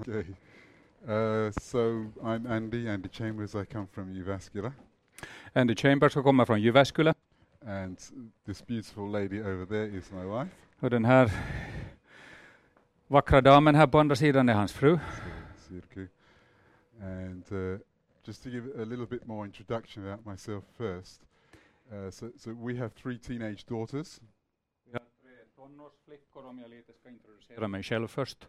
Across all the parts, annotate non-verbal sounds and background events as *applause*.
Okay. Uh, so I'm Andy, Andy Chambers. I come from Uvascular. Andy Chambers och kommer från Jyväskylä. And this beautiful lady over there is my wife. Och den här vackra damen här på andra sidan är hans fru. Sirku. And uh, just to give a little bit more introduction about myself first. Uh, so, so we have three teenage daughters. Tonårsflickor om jag lite ska introducera mig själv först.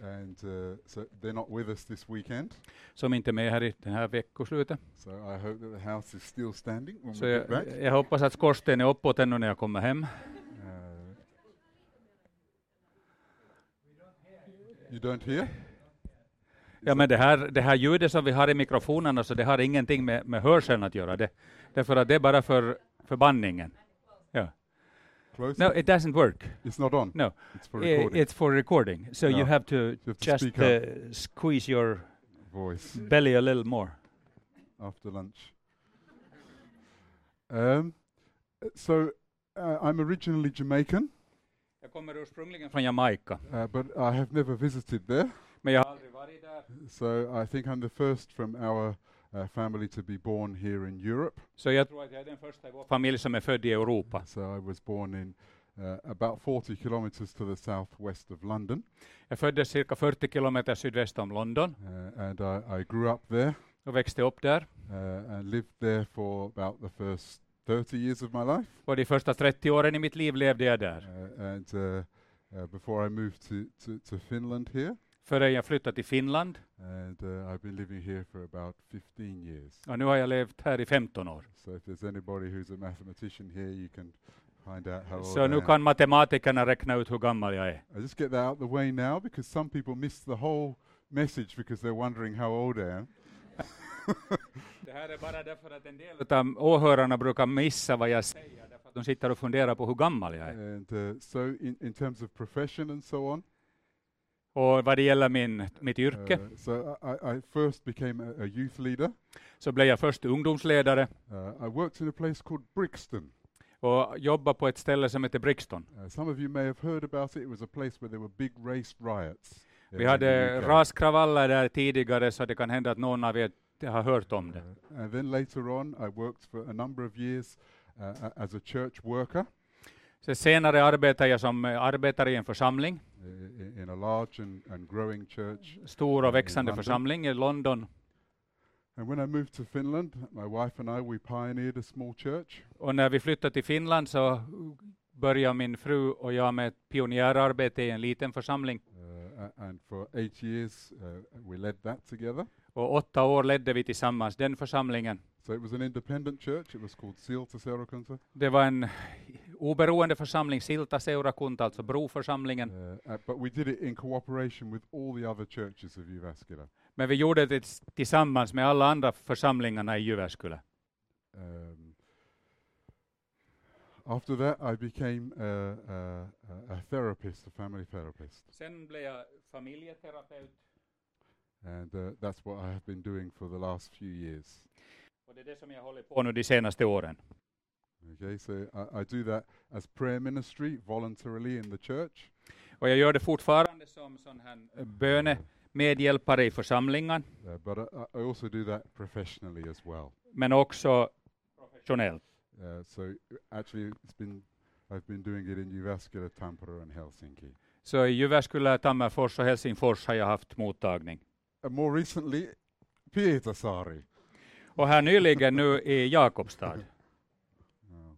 Uh, and uh, so they're not with us this weekend. Som inte är med här i det här veckoslutet. So I hope that the house is still standing when Så we get jag, back. jag hoppas att skorstenen är uppåt ännu när jag kommer hem. Uh, you don't hear? Ja, men det här, det här ljudet som vi har i mikrofonerna, så det har ingenting med, med hörseln att göra. Det, därför att det är bara för, för bandningen. Close? No, it doesn't work. It's not on. No. It's for I- recording. It's for recording. So No. you have to You have to just uh, squeeze your Voice belly a little more. after lunch. Um, so uh, I'm originally Jamaican, Jag kommer ursprungligen från Jamaica, uh, but I have never visited there. men jag har aldrig varit där. So I think I'm the first from our uh, family to be born here in Europe. Så jag tror att jag är den första i vår familj som är född i Europa. So I was born in uh, about 40 kilometers to the southwest of London, Jag föddes cirka 40 kilometer sydväst om London uh, and I, I grew up there och växte upp där. uh, and lived there for about the first 30 years of my life. Och de första 30 åren i mitt liv levde jag där. Uh, and uh, uh, before I moved to, to, to Finland here, Före jag flyttade till Finland. and uh, I've been living here for about 15 years. Och nu har jag levt här i 15 år. So if there's anybody who's a mathematician here, you can find out how Så nu kan matematikerna räkna ut hur gammal jag är. I just get that out the way now because some people miss the whole message because they're wondering how old I am. *laughs* Det här är bara därför att en del av åhörarna brukar missa vad jag säger, därför att de sitter och funderar på hur gammal jag är. And uh, so, in, in terms of profession and so on, Och vad det gäller min, mitt yrke, uh, so I, I first became a, a youth leader. så blev jag först ungdomsledare Uh, I worked in a place called Brixton. och jobbade på ett ställe som heter Brixton. Uh, some of you may have heard about it. It was a place where there were big race riots. Vi hade raskravaller där tidigare, så det kan hända att någon av er har hört om det. Uh, and then later on, I worked for a number of years uh, as a church worker Så senare arbetade jag som eh, arbetare i en församling, in a large and, and growing church. stor och växande församling i London. And when I moved to Finland, my wife and I, we pioneered a small church. Och när vi flyttade till Finland så började min fru och jag med ett pionjärarbete i en liten församling. Uh, and for eight years, uh, we led that together. Och åtta år ledde vi tillsammans den församlingen. So it was an independent church. It was called Silta Seurakunta. Det var en oberoende församling, Silta Seurakunta, alltså broförsamlingen. Uh, uh, but we did it in cooperation with all the other churches of Jyväskylä. Men vi gjorde det tillsammans med alla andra församlingarna i Jyväskylä. Um, after that, I became a, a, a- a therapist, a family therapist. Sen blev jag familjeterapeut. And uh, that's what I have been doing for the last few years. Och det är det som jag håller på nu de senaste åren. Okay, so I, I do that as prayer ministry voluntarily in the church. Och jag gör det fortfarande som sån här bönemedhjälpare i församlingen, Uh, but I, I also do that professionally as well. men också professionellt. Uh, so uh, actually, it's been I've been doing it in Jyväskylä, Tampere, and Helsinki. Så i Jyväskylä, Tammerfors och Helsingfors har jag haft mottagning. And more recently, Pietarsaari. Och här nyligen nu i Jakobstad. Oh.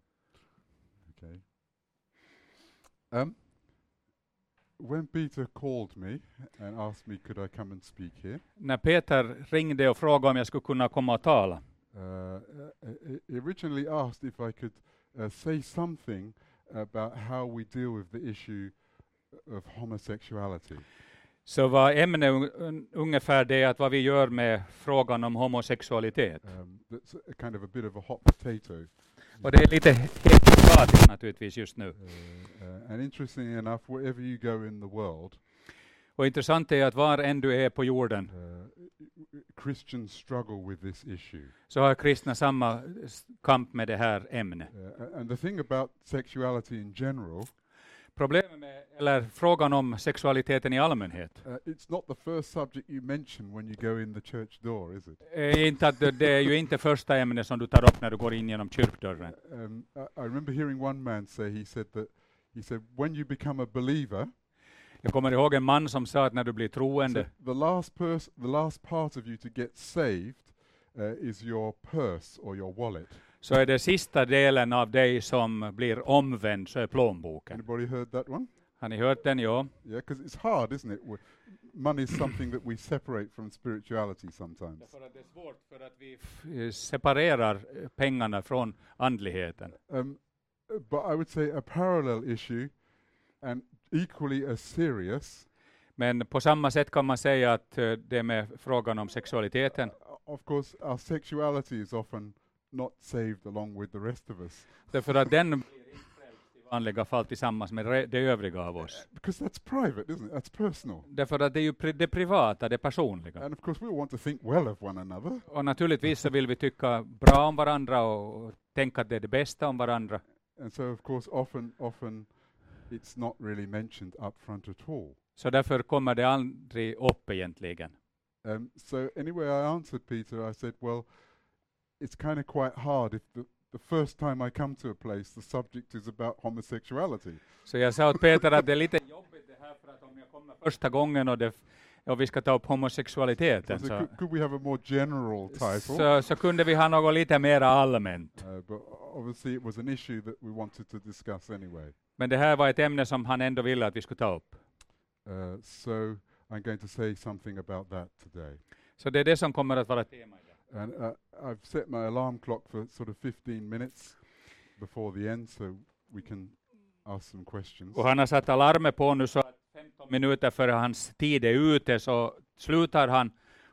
Okay. Um, when Peter called me and asked me could I come and speak here, När Peter ringde och frågade om jag skulle kunna komma och tala, uh, uh, he originally asked if I could uh, say something about how we deal with the issue of homosexuality. så var ämnet un- ungefär det att vad vi gör med frågan om homosexualitet. Um, that's a kind of a bit of a hot potato. Och det är lite het potatis naturligtvis just nu. Uh, and interestingly enough, wherever you go in the world, Och intressant är att var än du är på jorden uh, Christians struggle with this issue. så har kristna samma kamp med det här ämnet. Uh, and the thing about sexuality in general problemet med, eller frågan om sexualiteten i allmänhet, Uh, it's not the first subject you mention when you go in the church door, is it? är inte att det, är ju inte första ämnet som du tar upp när du går in genom kyrkdörren. Um, I, remember hearing one man say, he said that, he said, when you become a believer, Jag kommer ihåg en man som sa att när du blir so troende, the last the last part of you to get saved uh, is your purse or your wallet. Så är det sista delen av dig som blir omvänd, så är plånboken. Anybody heard that one? Har ni hört den? Ja. Yeah, because it's hard, isn't it? Money is something that we separate from spirituality sometimes. Därför att det är svårt för att vi eh, separerar eh, pengarna från andligheten. Um, but I would say a parallel issue, and equally as serious, Men på samma sätt kan man säga att eh, det med frågan om sexualiteten, uh, of course, our sexuality is often not saved along with the rest of us. därför att den vanliga fall tillsammans med det övriga av oss. Because that's private, isn't it? That's personal. Därför att det är ju pri- det privata, det personliga. And of course, we want to think well of one another. Och naturligtvis så vill vi tycka bra om varandra och och tänka att det är det bästa om varandra. And so, of course, often, often it's not really mentioned up front at all. Så därför kommer det aldrig upp egentligen. Um, so anyway, I answered Peter. I said, well, it's kind of quite hard if the, the first time I come to a place, the subject is about homosexuality. Så jag sa åt Peter att det är lite jobbigt det här för att om jag kommer första gången och, det, och vi ska ta upp So homosexualiteten said, så, could, could we have a more general title? så, så kunde vi ha något lite mer allmänt. Uh, but obviously, it was an issue that we wanted to discuss anyway. Men det här var ett ämne som han ändå ville att vi skulle ta upp. Uh, so I'm going to say something about that today. Så det är det som kommer att vara tema idag. And uh, I've set my alarm clock for sort of 15 minutes before the end, so we can ask some questions. Och han har satt alarmet på nu så att 15 minuter före hans tid är ute så slutar han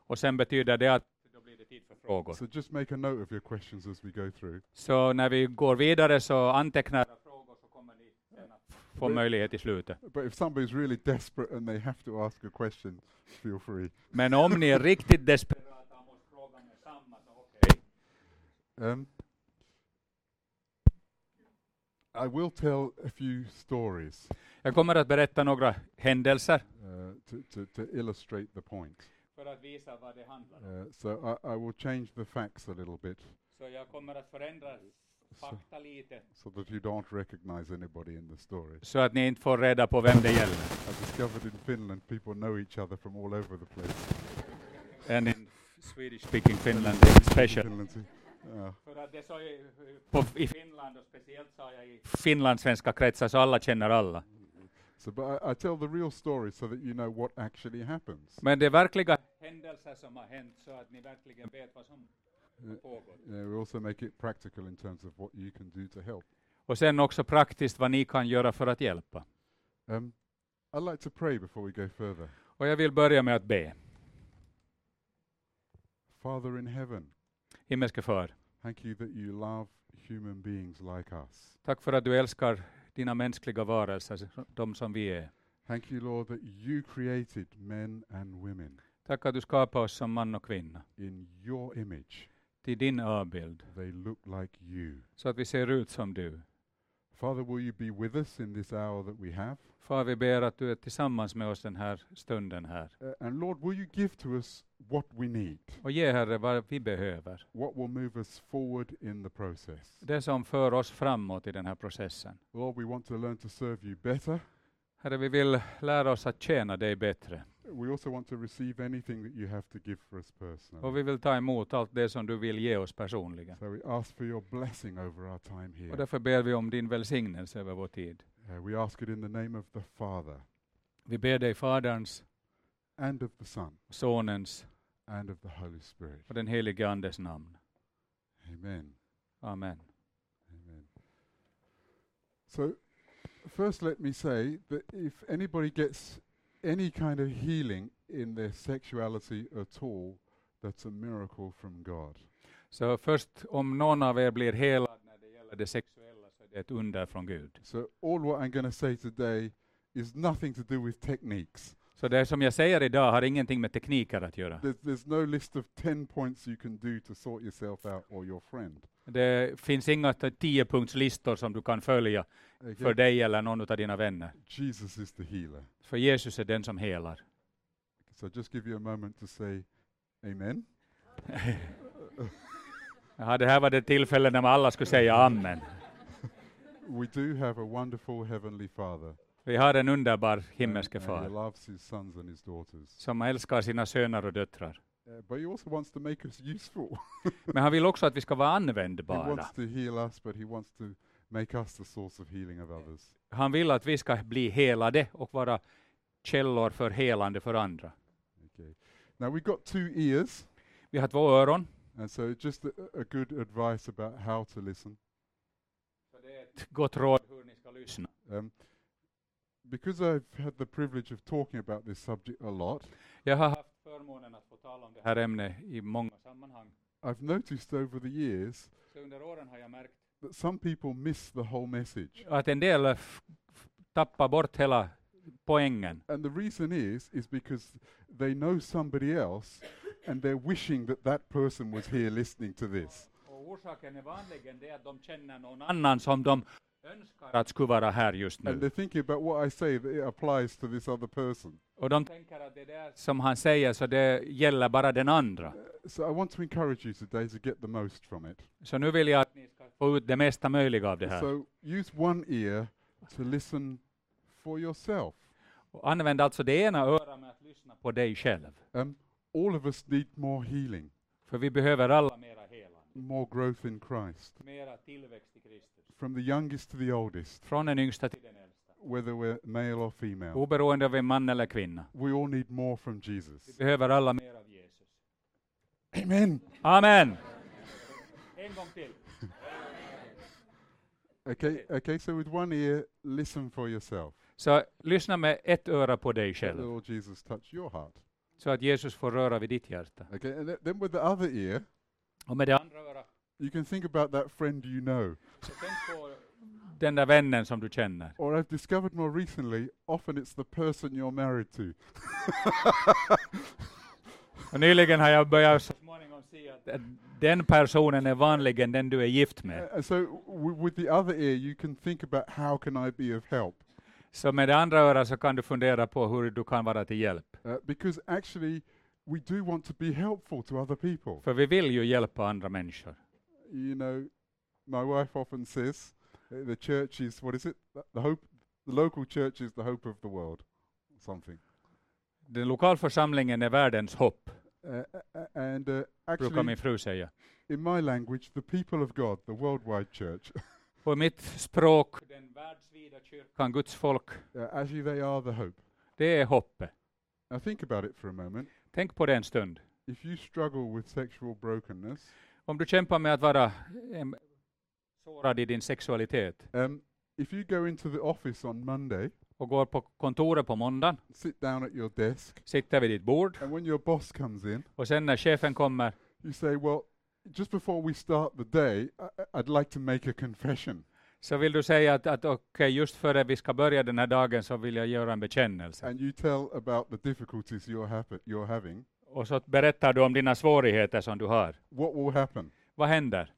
och sen betyder det att då blir det tid för frågor. So just make a note of your questions as we go through. Så när vi går vidare så antecknar frågor så kommer ni sen att få möjlighet i slutet. But if somebody's really desperate and they have to ask a question, feel free. Men om ni är riktigt desperata och måste fråga med samma så okej. Um, I will tell a few stories Jag kommer att berätta några händelser uh, to, to, to illustrate the point. för att visa vad det handlar om. Uh, so I, I will change the facts a little bit Så jag kommer att förändra fakta lite so that you don't recognize anybody in the story. så att ni inte får reda på vem det gäller. I discovered in Finland people know each other from all over the place. And in Swedish speaking Finland it's special. Finland, För att det så i, på, i Finland och speciellt sa jag i finlandssvenska kretsar så alla känner alla. so, but I, I tell the real story so that you know what actually happens. Men det är verkliga händelser som har hänt så att ni verkligen vet vad som Uh, pågår. yeah, we also make it practical in terms of what you can do to help. Och sen också praktiskt vad ni kan göra för att hjälpa. Um, I'd like to pray before we go further. Och jag vill börja med att be. Father in heaven, Himmelske far, thank you that you love human beings like us. tack för att du älskar dina mänskliga varelser, de som vi är. Thank you, Lord, that you created men and women Tack att du skapade oss som man och kvinna, in your image. till din avbild, They look like you. så att vi ser ut som du. Father, will you be with us in this hour that we have? Far, vi ber att du är tillsammans med oss den här stunden här. Uh, and Lord, will you give to us what we need? Och ge Herre vad vi behöver. What will move us forward in the process? Det som för oss framåt i den här processen. Lord, we want to learn to serve you better. Herre, vi vill lära oss att tjäna dig bättre. We also want to receive anything that you have to give for us Och personally. vi vill ta emot allt det som du vill ge oss personligen. So we ask for your blessing over our time Och here. därför ber vi om din välsignelse över vår tid. Uh, we ask it in the name of the Father Vi ber dig Faderns, and of the Son Sonens and of the Holy Spirit. och den helige Andes namn. Amen. Amen. Amen. So, first, let me say that if anybody gets any kind of healing in their sexuality at all, that's a miracle from God. Så först om någon av er blir helad när det gäller det sexuella så är det ett under från Gud. So, all what I'm going to say today is nothing to do with techniques. Så det som jag säger idag har ingenting med tekniker att göra. There's, there's no list of 10 points you can do to sort yourself out or your friend. Det finns inga tiopunktslistor som du kan följa Okay? för dig eller någon av dina vänner. Jesus is the healer. För Jesus är den som helar. So just give you a moment to say amen. *laughs* Ja, det här var det tillfälle när alla skulle säga amen. *laughs* We do have a wonderful heavenly Father. Vi har en underbar himmelske far som älskar sina söner och döttrar. Uh, but he also wants to make us useful. *laughs* Men han vill också att vi ska vara he användbara. wants to heal us, but he wants to make us the source of healing of others. Han vill att vi ska bli helade och vara källor för helande för andra. Okay. Now we've got two ears, Vi har två öron. and so just a, a good advice about how to listen. Ett gott råd hur ni ska lyssna. Um, because I've had the privilege of talking about this subject a lot, Jag har haft förmånen att få tala om det här ämnet i många sammanhang. I've noticed over the years Så under åren har jag märkt that some people miss the whole message. att en del f- f- tappar bort hela poängen. And the reason is is because they know somebody else and they're wishing that that person was here listening to this. Och orsaken är vanligen det att de känner någon annan som de önskar att skulle vara här just And nu. they're thinking about what I say it applies to this other person. Och de tänker att det där som han säger så det gäller bara den andra. So I want to encourage you today to get the most from it. Så nu vill jag att ni ska få ut det mesta möjliga av det här. So use one ear to listen for yourself. Och använd alltså det ena örat med att lyssna på dig själv. Um, all of us need more healing, För vi behöver alla mera helande. More growth in Christ, Mera tillväxt i Kristus. from the youngest to the oldest, Från den yngsta till den äldsta. whether we're male or female. Oberoende av en man eller kvinna. We all need more from Vi Jesus. behöver alla mer av Jesus. Amen. Amen! *laughs* En gång till. Okay, okay, so with one ear, listen for yourself. Så lyssna med ett öra på dig själv. Lord Jesus touch your heart. Så att Jesus får röra vid ditt hjärta. Okay, and th- then with the other ear, Och med det andra örat, you can think about that friend you know. så tänk på den där vännen som du känner. Or I've discovered more recently, often it's the person you're married to. *laughs* Och nyligen har jag börjat så småningom se att den personen är vanligen den du är gift med. Uh, so with the other ear, you can think about how can I be of help? Så med det andra örat så kan du fundera på hur du kan vara till hjälp. Uh, because actually, we do want to be helpful to other people. För vi vill ju hjälpa andra människor. You know, my wife often says, uh, the church is what is it? The, hope. The local church is the hope of the world. Something. Den lokalförsamlingen är världens hopp, Uh, uh, and uh, brukar actually, min fru säga. in my language, the people of God, the worldwide church, *laughs* På mitt språk, den världsvida kyrkan, Guds folk, uh, actually they are the hope. det är hoppet. Now think about it for a moment. Tänk på det en stund. If you struggle with sexual brokenness, Om du kämpar med att vara em, sårad i din sexualitet um, if you go into the office on Monday, och går på kontoret på måndagen, sit down at your desk, sitter vid ditt bord and when your boss comes in, och sen när chefen kommer you say, "Well, just before we start the day, I- I'd like to make a confession." Så vill du säga att, att okej, just före vi ska börja den här dagen så vill jag göra en bekännelse. And you tell about the difficulties you're, happy, you're having. Och så berättar du om dina svårigheter som du har. What will happen? Vad händer?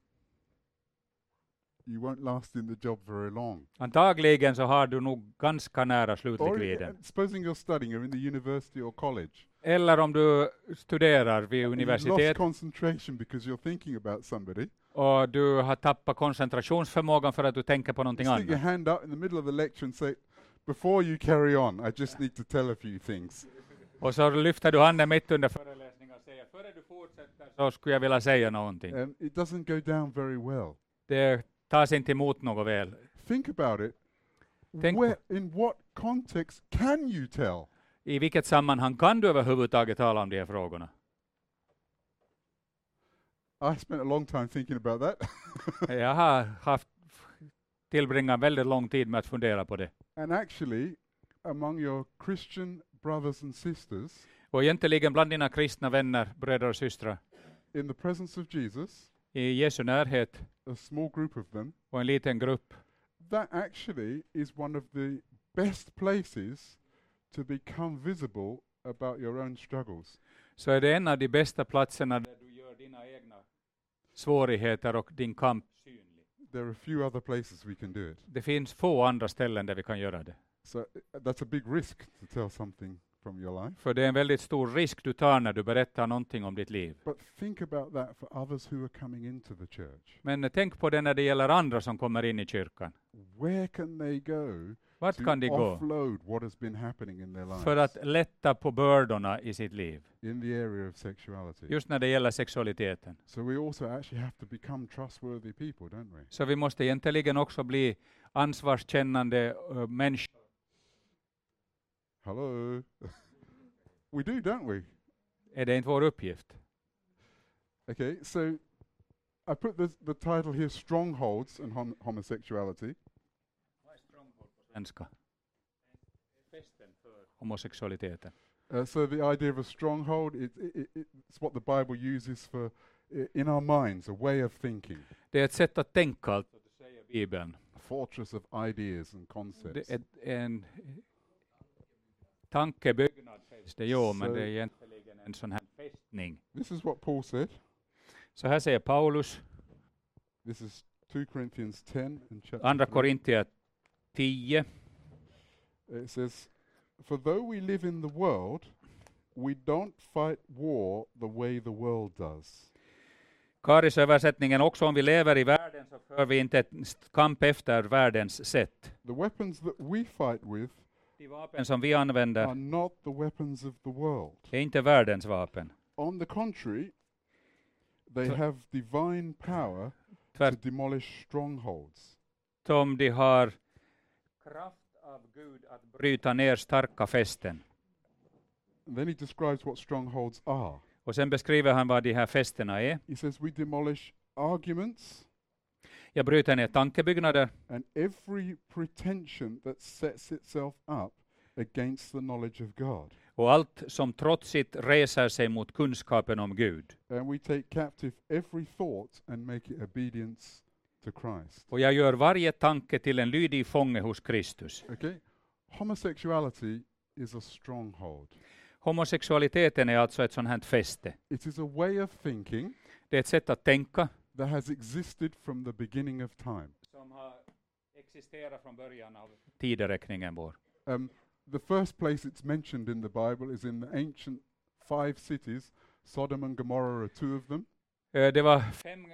You won't last in the job very long. Antagligen så har du nog ganska nära Or slutlikviden. uh, supposing you're studying or in the university or college, Eller om du studerar vid and you've lost universitet concentration because you're thinking about somebody. och du har tappat koncentrationsförmågan för att du tänker på någonting Stick your annat. hand out in the middle of the lecture and say, "Before you carry on, I just need to tell a few things." Och så lyfter du handen mitt under föreläsningen och säger före du fortsätter så skulle jag vilja säga någonting. Um, it doesn't go down very well. Det tas inte emot något väl. Think about it. Tänk Where, in what context can you tell? I vilket sammanhang kan du överhuvudtaget tala om de här frågorna? I spent a long time thinking about that. *laughs* Jag har haft tillbringat väldigt lång tid med att fundera på det. and actually, among your Christian brothers and sisters, Och egentligen bland dina kristna vänner, bröder och systrar, in the presence of Jesus, i Jesu närhet a small group of them, och en liten grupp, that actually is one of the best places to become visible about your own struggles. så är det en av de bästa platserna där du gör dina egna svårigheter och din kamp synlig. There are a few other places we can do it. Det finns få andra ställen där vi kan göra det. So uh, that's a big risk to tell something from your life. För det är en väldigt stor risk du tar när du berättar någonting om ditt liv. But think about that for others who are coming into the church. Men tänk på det när det gäller andra som kommer in i kyrkan. Where can they go Vart to kan de gå offload what has been happening in their lives för att lätta på bördorna i sitt liv? in the area of sexuality? Just när det gäller sexualiteten. So we also actually have to become trustworthy people, don't we? Så vi måste egentligen också bli ansvarskännande uh, människor. Hello. we do, don't we? Är det inte vår uppgift? Okay, so I put the, the title here Strongholds and hom- Homosexuality. Svenska. Homosexualiteten. Uh, so the idea of a stronghold, it, it, it, it's what the Bible uses for i- in our minds, a way of thinking, Det är ett sätt att tänka, alltså, det säger Bibeln. a fortress of ideas and concepts. Det är en tankebyggnad sägs det, jo, men det är egentligen en sån här fästning. This is what Paul said. Så här säger Paulus, This is 2 Corinthians 10 and chapter andra 3. Korintier 10. It says, For though we live in the world, we don't fight war the way the world does. Karis översättningen också, om vi lever i världen så för vi inte kamp efter världens sätt. The weapons that we fight with De vapen som vi använder är inte världens vapen. On the contrary, they Tw- have divine power to demolish strongholds. om de har kraft av Gud att bryta ner starka fästen. Then he describes what strongholds are. Och sen beskriver han vad de här fästena är. He says, We demolish arguments Jag bryter ner tankebyggnader and every pretension that sets itself up against the knowledge of God. och allt som trotsigt reser sig mot kunskapen om Gud. And we take captive every thought and make it obedience to Christ. Och jag gör varje tanke till en lydig fånge hos Kristus. Okay? Homosexuality is a stronghold. Homosexualiteten är alltså ett sånt här fäste. It is a way of thinking Det är ett sätt att tänka that has existed from the beginning of time. som har existerat från början av tideräkningen vår. Um, the first place it's mentioned in the Bible is in the ancient five cities. Sodom and Gomorrah are two of them. Eh, Det var fem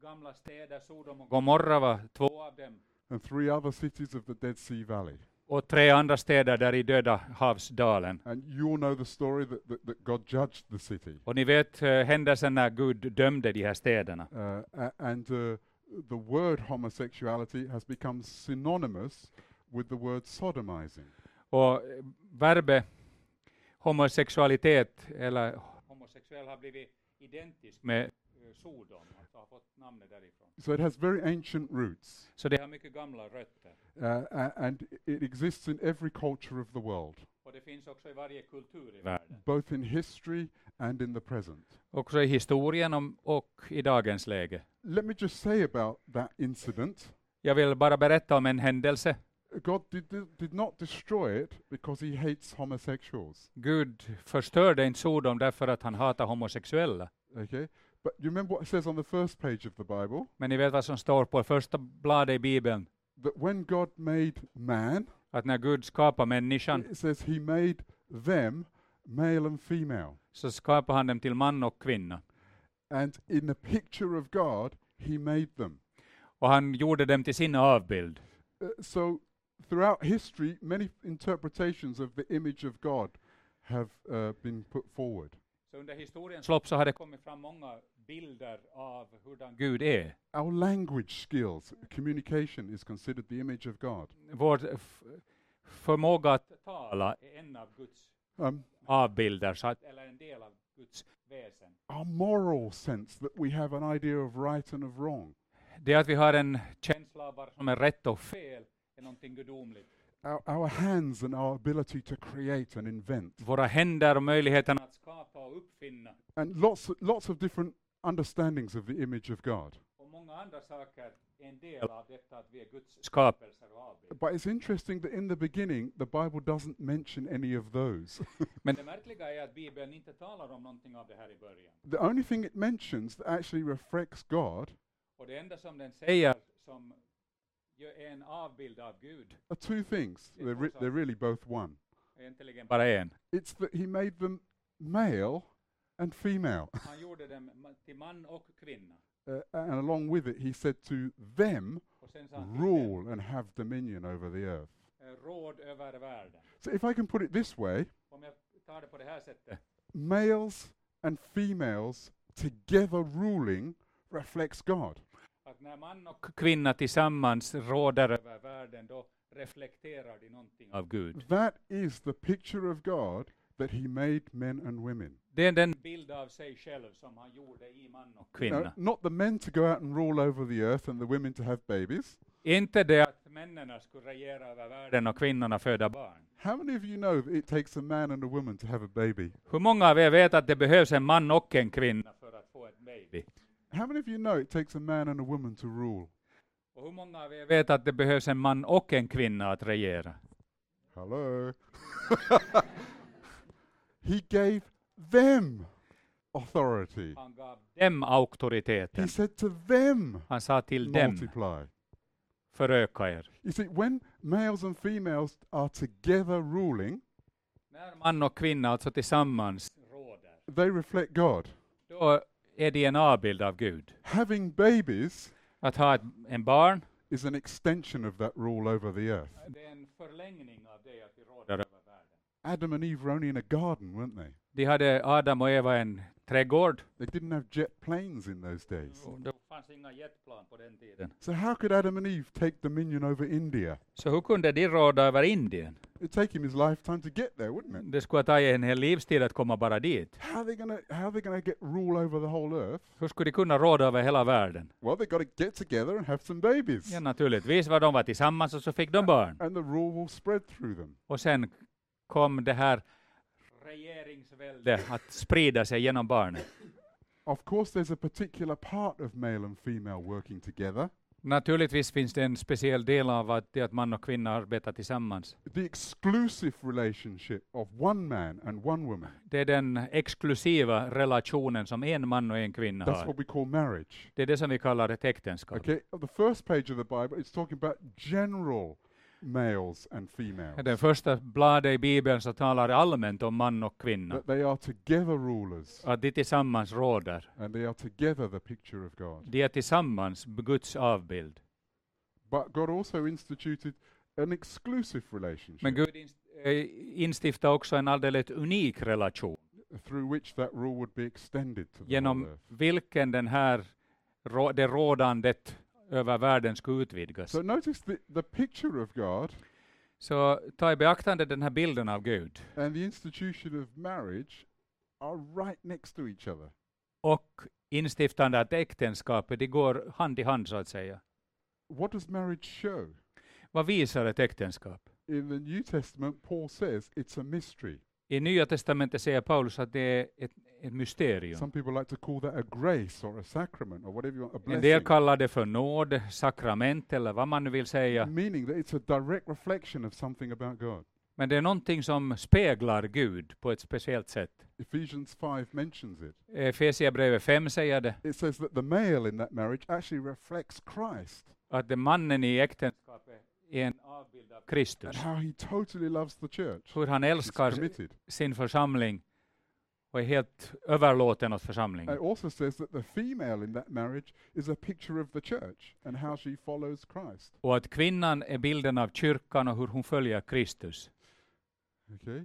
gamla städer, Sodom och Gomorra var två av dem. and three other cities of the Dead Sea Valley. Och tre andra städer där i Döda havsdalen. And you all know the story that, that, that God judged the city. Och ni vet eh, händelsen när Gud dömde de här städerna. Uh, and uh, the word homosexuality has become synonymous with the word sodomizing. Och eh, verbet homosexualitet, eller homosexuell har blivit identiskt med Sodom, alltså har fått namnet därifrån. So it has very ancient roots. Så det har mycket gamla rötter. Uh, and it exists in every culture of the world, Och det finns också i varje kultur i världen. both in history and in the present. Också i historien om, och i dagens läge. Let me just say about that incident Jag vill bara berätta om en händelse. God did, did, did not destroy it because he hates homosexuals. Gud förstörde inte Sodom därför att han hatar homosexuella. Okay? But you remember what it says on the first page of the Bible? Men ni vet vad som står på första bladet i Bibeln? That when God made man, Att när Gud skapar människan it says he made them male and female. så skapar han dem till man och kvinna. And in the picture of God, he made them. Och han gjorde dem till sin avbild. Uh, so throughout history, many interpretations of the image of God have uh, been put forward. Så under historiens lopp så har det kommit fram många bilder av hurdan Gud är. Our language skills, communication is considered the image of God. Vår förmåga att tala är en av Guds Um, avbilder, så att, eller en del av Guds väsen. our moral sense that we have an idea of right and of wrong. Det att vi har en känsla av vad som är rätt och fel är någonting gudomligt. Our, our hands and our ability to create and invent. Våra händer och möjligheten att skapa och uppfinna And lots, lots of different understandings of the image of God. och många andra saker en del av detta att vi är Guds skapelser och avbild. But it's interesting that in the beginning, the Bible doesn't mention any of those. *laughs* Men det märkliga är att Bibeln inte talar om någonting av det här i början. the only thing it mentions that actually reflects God Och det enda som den säger som ju är en avbild av Gud, are two things. Yeah, They're, re- also- they're really both one. är egentligen bara en. It's that He made them male and female. *laughs* Han gjorde dem till man och kvinna. Uh, and along with it, He said to them, Och sen sa han till dem, rule and have dominion over the earth. eh, råd över världen. So if I can put it this way, Om jag tar det på det här sättet, males and females together ruling reflects God. att när man och kvinna tillsammans råder över världen, då reflekterar de någonting av Gud. That is the picture of God that He made men and women. Det är den bild av sig själv som han gjorde i man och No, kvinna. not the men to go out and rule over the earth and the women to have babies. Inte det att männen skulle regera över världen och kvinnorna föda barn. How many of you know it takes a man and a woman to have a baby? Hur många av er vet att det behövs en man och en kvinna för att få ett baby? How many of you know it takes a man and a woman to rule? Och hur många av er vet att det behövs en man och en kvinna att regera? Hello. *laughs* he gave them authority. Han gav dem auktoriteten. He said to them, Han sa till dem, multiply. föröka er. You see, when males and females are together ruling, När man och kvinna alltså tillsammans råder, they reflect God. då är de en avbild av Gud. Having babies Att ha ett, en barn, is an extension of that rule over the earth. det är en förlängning av det att vi råder. Adam and Eve were only in a garden, weren't they? De hade Adam och Eva en trädgård. They didn't have jet planes in those days. Det fanns inga jetplan på den tiden. So how could Adam and Eve take dominion over India? Så hur kunde de råda över Indien? It'd take him his lifetime to get there, wouldn't it? Det skulle tagit en hel livstid att komma bara dit. How are they gonna how are they gonna get rule over the whole earth? Hur skulle de kunna råda över hela världen? Well, they got to get together and have some babies, Ja, naturligtvis var de var tillsammans och så fick de barn. and the rule will spread through them. Och sen kom det här regeringsvälde att sprida sig genom barnen. Of course, there's a particular part of male and female working together. Naturligtvis finns det en speciell del av att, det att man och kvinna arbetar tillsammans. The exclusive relationship of one man and one woman. Det är den exklusiva relationen som en man och en kvinna That's har. what we call marriage. Det är det som vi kallar ett äktenskap. Okay, on the first page of the Bible, it's talking about general males and females. Den första bladet i Bibeln så talar det allmänt om man och kvinna. That they are together rulers, Att de tillsammans råder. and they are together the picture of God. De är tillsammans Guds avbild. But God also instituted an exclusive relationship Men Gud inst- eh, instiftade också en alldeles unik relation through which that rule would be extended to the genom vilken den här, det rådandet över världen skulle utvidgas. So notice the, the picture of God Så ta i beaktande den här bilden av Gud and the institution of marriage are right next to each other. och instiftandet av äktenskapet, de går hand i hand så att säga. What does marriage show? Vad visar ett äktenskap? In the New Testament, Paul says it's a mystery. I Nya Testamentet säger Paulus att det är ett, ett mysterium. Some people like to call that a grace or a sacrament or whatever you want, a En del blessing. kallar det för nåd, sakrament eller vad man nu vill säga. Meaning that it's a direct reflection of something about God. Men det är någonting som speglar Gud på ett speciellt sätt. Ephesians 5 mentions it. Efesierbrevet 5 säger det, It says that the male in that marriage actually reflects Christ att det mannen i äktenskapet är en avbild av and Kristus. how he totally loves the church. Hur han älskar sin församling och är helt överlåten åt församlingen. It also says that the female in that marriage is a picture of the church and how she follows Christ. Och att kvinnan är bilden av kyrkan och hur hon följer Kristus. Okay?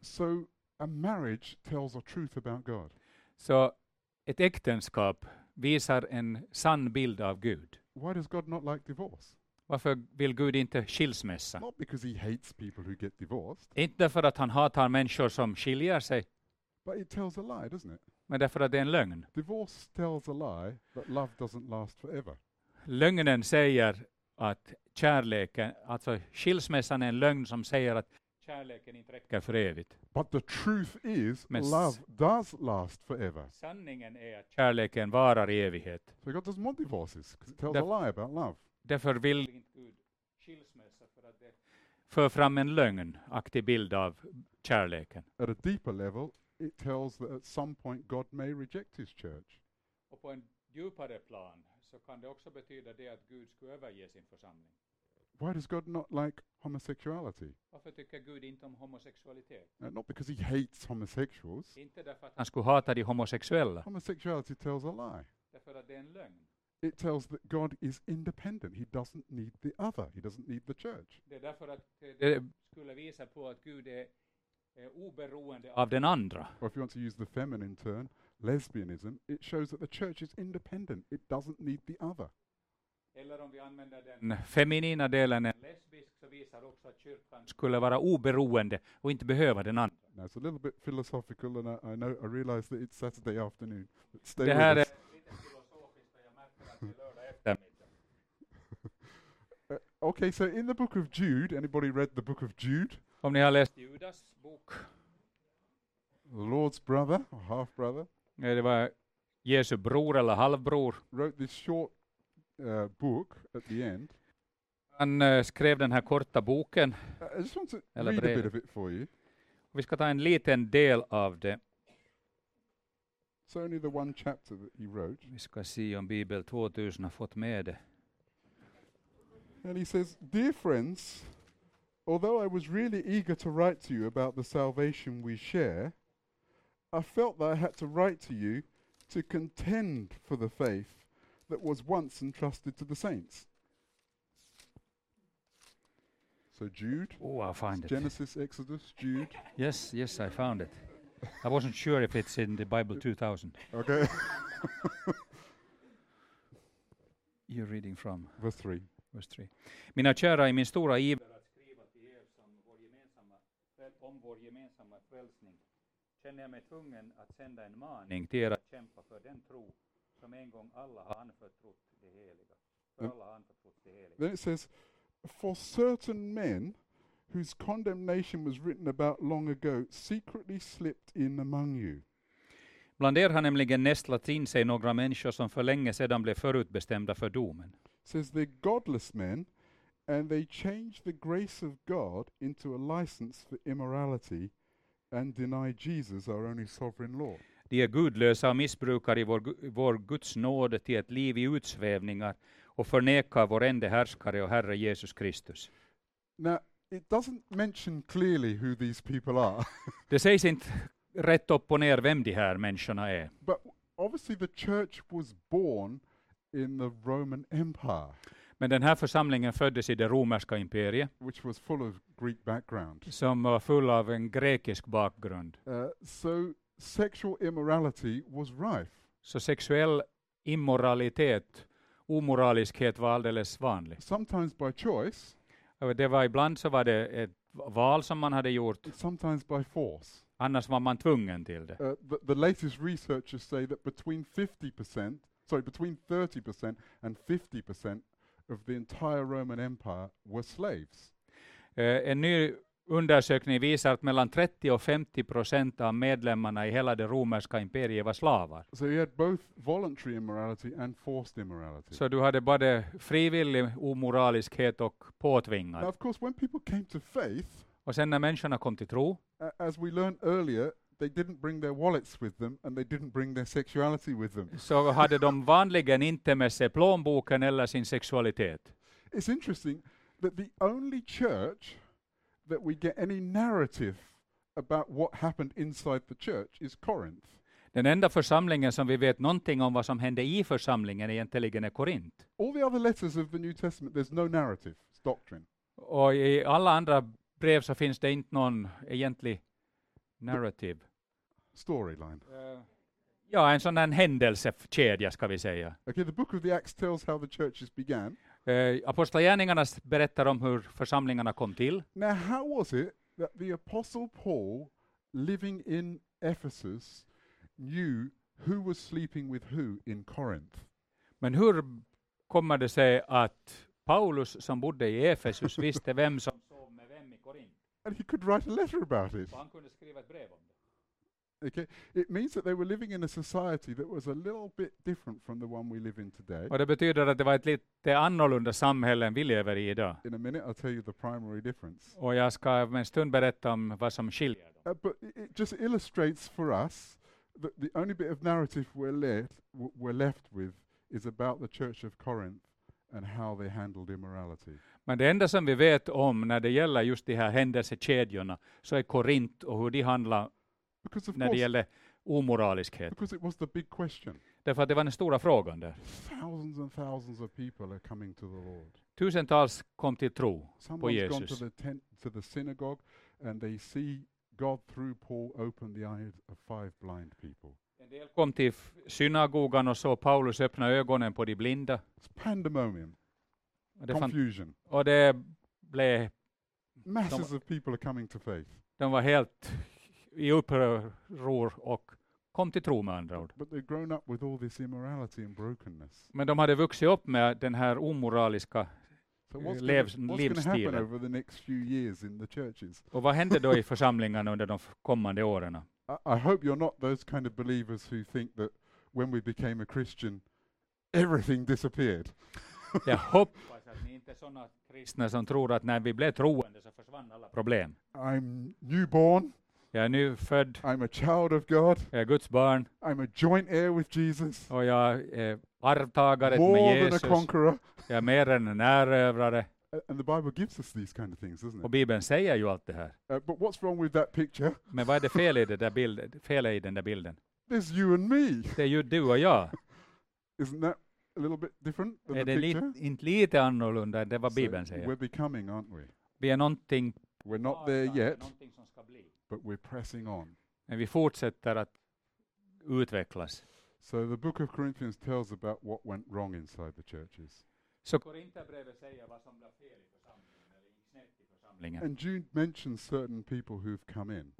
So a marriage tells a truth about God. Så ett äktenskap visar en sann bild av Gud. Why does God not like divorce? Varför vill Gud inte skilsmässa? Not because he hates people who get divorced, Inte därför att han hatar människor som skiljer sig, but it tells a lie, doesn't it? men därför att det är en lögn. Divorce tells a lie that love doesn't last forever. Lögnen säger att kärleken, alltså skilsmässan är en lögn som säger att kärleken inte räcker för evigt. But the truth is, Men love does last forever. Sanningen är att kärleken varar i evighet. So God doesn't want divorces because it tells Def- a lie about love. Därför vill inte Gud skilsmässa för att det för fram en lögnaktig bild av kärleken. At a deeper level, it tells that at some point God may reject his church. Och på en djupare plan så kan det också betyda det att Gud skulle överge sin församling. Why does God not like homosexuality? Varför tycker Gud inte om homosexualitet? Uh, not because he hates homosexuals. Inte därför att han skulle hata de homosexuella, Homosexuality tells a lie. därför att det är en lögn. It tells that God is independent. He doesn't need the other. He doesn't need the church. Det är därför att det skulle visa på att Gud är, är oberoende av den andra. Or if you want to use the feminine term, lesbianism, it shows that the church is independent. It doesn't need the other. Eller om vi använder den feminina delen, en lesbisk, så visar också att kyrkan skulle vara oberoende och inte behöva den andra. Now it's a little bit philosophical, and I, I know I realize that it's Saturday afternoon. But stay Det with här är us. lite filosofiskt och jag märker att det är lördag eftermiddag. Uh, okay, so in the book of Jude, anybody read the book of Jude? Om ni har läst Judas bok, Lord's brother or half brother eh, det var Jesu bror eller halvbror. wrote this short uh, book at the end. Han eh, skrev den här korta boken. Uh, I just want to Eller read a bit brev. of it for you. Vi ska ta en liten del av det. It's only the one chapter that he wrote. Vi ska se om Bibel 2000 har fått med det. And he says, Dear friends, although I was really eager to write to you about the salvation we share, I felt that I had to write to you to contend for the faith that was once entrusted to the saints. So, Jude, Oh, I find it. Genesis, Exodus, Jude. *laughs* Yes, yes, I found it. I wasn't sure if it's in the Bible 2000. Okay. *laughs* You're reading from Verse 3. Verse 3. Mina kära, i min stora iver att skriva till er som vår gemensamma, om vår gemensamma frälsning känner jag mig tvungen att sända en maning till er att kämpa för den tro som en gång alla har anförtrott det heliga. För alla har anförtrott det heliga. Then it says, For certain men whose condemnation was written about long ago secretly slipped in among you. Bland er har nämligen nästlat in sig några människor som för länge sedan blev förutbestämda för domen. Says they're godless men and they change the grace of God into a license for immorality and deny Jesus, our only sovereign Lord. De är gudlösa och missbrukar i vår, vår Guds nåd till ett liv i utsvävningar och förnekar vår ende härskare och Herre Jesus Kristus. Now, it doesn't mention clearly who these people are, *laughs* Det sägs inte rätt upp och ner vem de här människorna är. but obviously the church was born in the Roman Empire, Men den här församlingen föddes i det romerska imperiet, which was full of Greek background. som var full av en grekisk bakgrund. Uh, so sexual immorality was rife. Så sexuell immoralitet, omoraliskhet var alldeles vanlig. Sometimes by choice, Det var ibland så var det ett val som man hade gjort, sometimes by force. annars var man tvungen till det. Uh, the, the latest researchers say that between 50%, sorry, between 30% and 50% of the entire Roman Empire were slaves. Eh, En ny undersökning visar att mellan 30 och 50 procent av medlemmarna i hela det romerska imperiet var slavar. So you had both voluntary immorality and forced immorality. Så du hade både frivillig omoraliskhet och now, påtvingad. of course, when people came to faith, Och sen när människorna kom till tro, as we learned earlier, they didn't bring their wallets with them and they didn't bring their sexuality with them. så hade de *laughs* vanligen inte med sig plånboken eller sin sexualitet. It's interesting that the only church that we get any narrative about what happened inside the church is Corinth. Den enda församlingen som vi vet någonting om vad som hände i församlingen egentligen är Korint. All the other letters of the New Testament, there's no narrative, it's doctrine. Och i alla andra brev så finns det inte någon egentlig narrative. Storyline. Ja, en sån där händelsekedja ska vi säga. Okay, the book of the Acts tells how the churches began. Eh, Apostlagärningarna berättar om hur församlingarna kom till. Now, how was it that the Apostle Paul, living in Ephesus, knew who was sleeping with who in Corinth? Men hur kommer det sig att Paulus som bodde i Efesus *laughs* visste vem som sov med vem i Korint? And he could write a letter about it. Och han kunde skriva ett brev om det. Okay, it means that they were living in a society that was a little bit different from the one we live in today. Och det betyder att det var ett lite annorlunda samhälle än vi lever i idag. In a minute, I'll tell you the primary difference. Och jag ska om en stund berätta om vad som skiljer dem. Uh, but it, just illustrates for us that the only bit of narrative we're, let, w- we're left with is about the Church of Corinth and how they handled immorality. Men det enda som vi vet om när det gäller just de här händelsekedjorna så är Korint och hur de handlar när det gäller omoraliskhet. because it was the big question. Därför att det var den stora frågan där. Thousands and thousands of people are coming to the Lord. Tusentals kom till tro. Someone's gone to Jesus. the tent, to the synagogue, and they see God through Paul open the eyes of five blind people. En del kom till synagogan och såg Paulus öppna ögonen på de blinda. It's pandemonium, Och det, confusion. och det blev, Masses of people are coming to faith, de var helt i uppror och kom till tro med andra ord. Men de hade vuxit upp med den här omoraliska. So gonna, what's happen livsstilen. over the next few years in the churches? Och vad hände då i församlingarna under de kommande åren? I, I hope you're not those kind of believers who think that when we became a Christian, everything disappeared. *laughs* Jag hoppas att ni inte är sådana kristna som tror att när vi blev troende så försvann alla problem. I'm newborn. Jag är nu född, I'm a child of God. jag är Guds barn I'm a joint heir with Jesus. och jag är arvtagare med More than a Jesus. conqueror. Jag är mer än en erövrare. And the Bible gives us these kind of things, doesn't Och it? Bibeln säger ju allt det här. Uh, but what's wrong with that picture? Men vad är det fel i, det där bilden, fel i den där bilden? There's you and me. Det är ju du och jag. Isn't that a little bit different than Är the det li, picture? inte lite annorlunda än det vad So Bibeln säger? we're becoming, aren't we? Vi är någonting We're not there yet, but we're pressing on. Men vi fortsätter att utvecklas. So the book of Corinthians tells about what went wrong inside the churches. Så Korinthierbrevet säger vad som blev fel i församlingen, eller gick snett i församlingen. And Jude mentions certain people who've come in.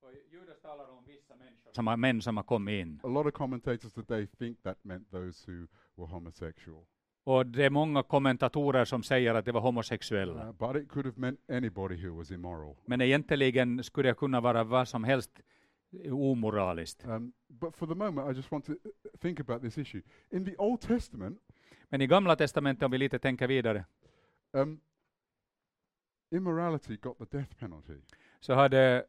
Och Judas talar om vissa som har, män som har kommit in. A lot of commentators today think that meant those who were homosexual. Och det är många kommentatorer som säger att det var homosexuella. Uh, but it could have meant anybody who was immoral. Men egentligen skulle det kunna vara vad som helst omoraliskt. Um, but for the moment, I just want to uh, think about this issue. In the Old Testament, Men i Gamla Testamentet, om vi lite tänker vidare, um, immorality got the death penalty. så hade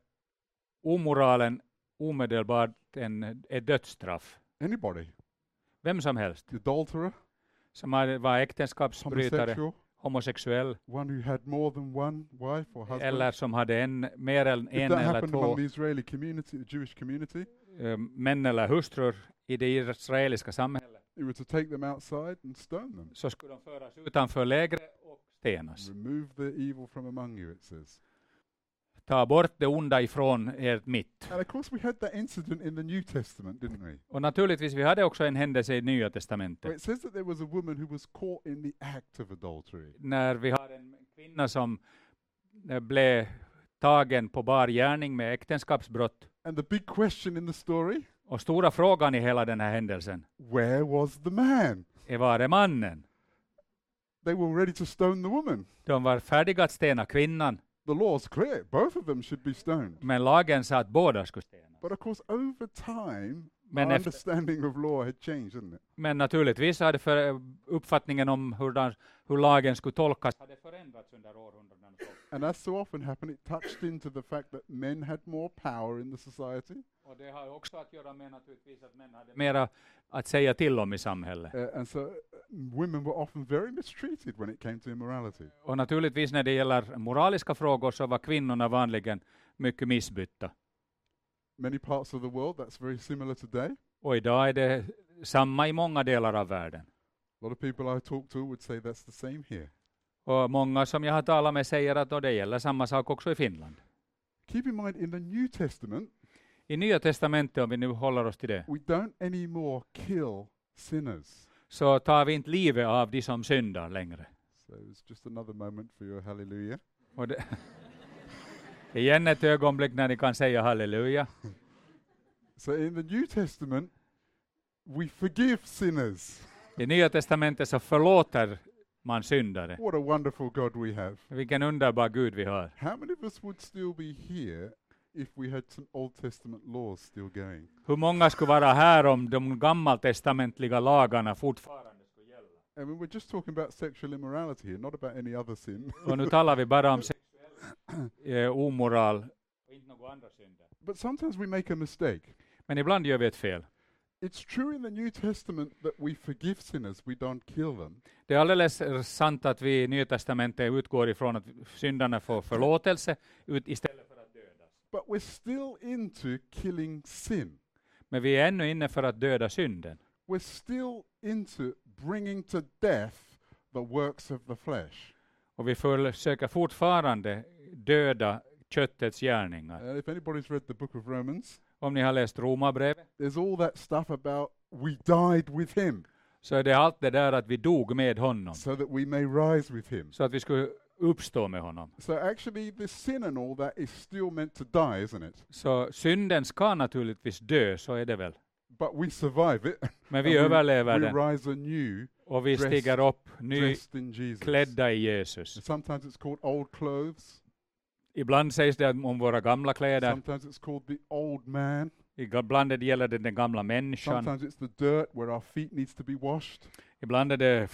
omoralen omedelbart en, ett dödsstraff. Anybody, Vem som helst adulterer, som var äktenskapsbrytare, homosexuell one who had more than one wife or husband. eller som hade en, mer än en eller två Israeli community, the Jewish community, eh, män eller hustrur i det israeliska samhället, it was to take them outside and stone them. så skulle de föras utanför lägret och stenas. Remove the evil from among you, it says. Ta bort det onda ifrån ert mitt. And of course, we had that incident in the New Testament, didn't we? Och naturligtvis, vi hade också en händelse i Nya Where Testamentet. it says that there was a woman who was caught in the act of adultery. När vi har en kvinna som eh, blev tagen på bar gärning med äktenskapsbrott. And the big question in the story Och stora frågan i hela den här händelsen, where was the man? var är mannen? They were ready to stone the woman. De var färdiga att stena kvinnan, The law's clear. Both of them should be stoned. men lagen sa att båda skulle stenas. But of course, over time, Men our efter- understanding of law had changed, hadn't it? Men naturligtvis hade för, uppfattningen om hur, den, hur lagen skulle tolkas hade förändrats under århundraden. And as so often happened, it touched into the fact that men had more power in the society. Och det har också att göra med naturligtvis att män hade mera att säga till om i samhället. Uh, and so uh, women were often very mistreated when it came to immorality. Och naturligtvis när det gäller moraliska frågor så var kvinnorna vanligen mycket missbytta. Many parts of the world, that's very similar today. Och idag är det samma i många delar av världen. A lot of people I talk to would say that's the same here. Och många som jag har talat med säger att det gäller samma sak också i Finland. Keep in mind, in the New Testament, I Nya Testamentet, om vi nu håller oss till det, we don't anymore kill sinners. så tar vi inte livet av de som syndar längre. So it's just another moment for your hallelujah. *laughs* Igen ett ögonblick när ni kan säga halleluja. So in the New Testament, we forgive sinners. I Nya Testamentet så förlåter man syndade. What a wonderful God we have. Vilken underbar Gud vi har. How many of us would still be here if we had some Old Testament laws still going? Hur många skulle vara här om de gammaltestamentliga lagarna fortfarande skulle gälla? I mean, we're just talking about sexual immorality here, not about any other sin. Och nu talar vi bara om sexuell *laughs* *clears throat* eh, omoral och inte några andra synder. But sometimes we make a mistake. Men ibland gör vi ett fel. It's true in the New Testament that we forgive sinners, we don't kill them. Det är alldeles sant att vi i Nya Testamentet utgår ifrån att syndarna får förlåtelse ut istället för att dödas. But we're still into killing sin. Men vi är ännu inne för att döda synden. We're still into bringing to death the works of the flesh. Och vi försöker fortfarande döda köttets gärningar. Uh, if anybody's read the book of Romans, Om ni har läst Romarbrevet there's all that stuff about we died with him så är det allt det där att vi dog med honom. so that we may rise with him. Så att vi skulle uppstå med honom. So actually, the sin and all that is still meant to die, isn't it? Så synden ska naturligtvis dö, så är det väl. But we survive it. *laughs* Men vi överlever we rise anew, och vi dressed- stiger upp Jesus. nyklädda i Jesus. And sometimes it's called old clothes. Ibland sägs det om våra gamla kläder, Sometimes it's called the old man. ibland gäller det den gamla människan, Sometimes it's the dirt where our feet needs to be washed. ibland är det eh,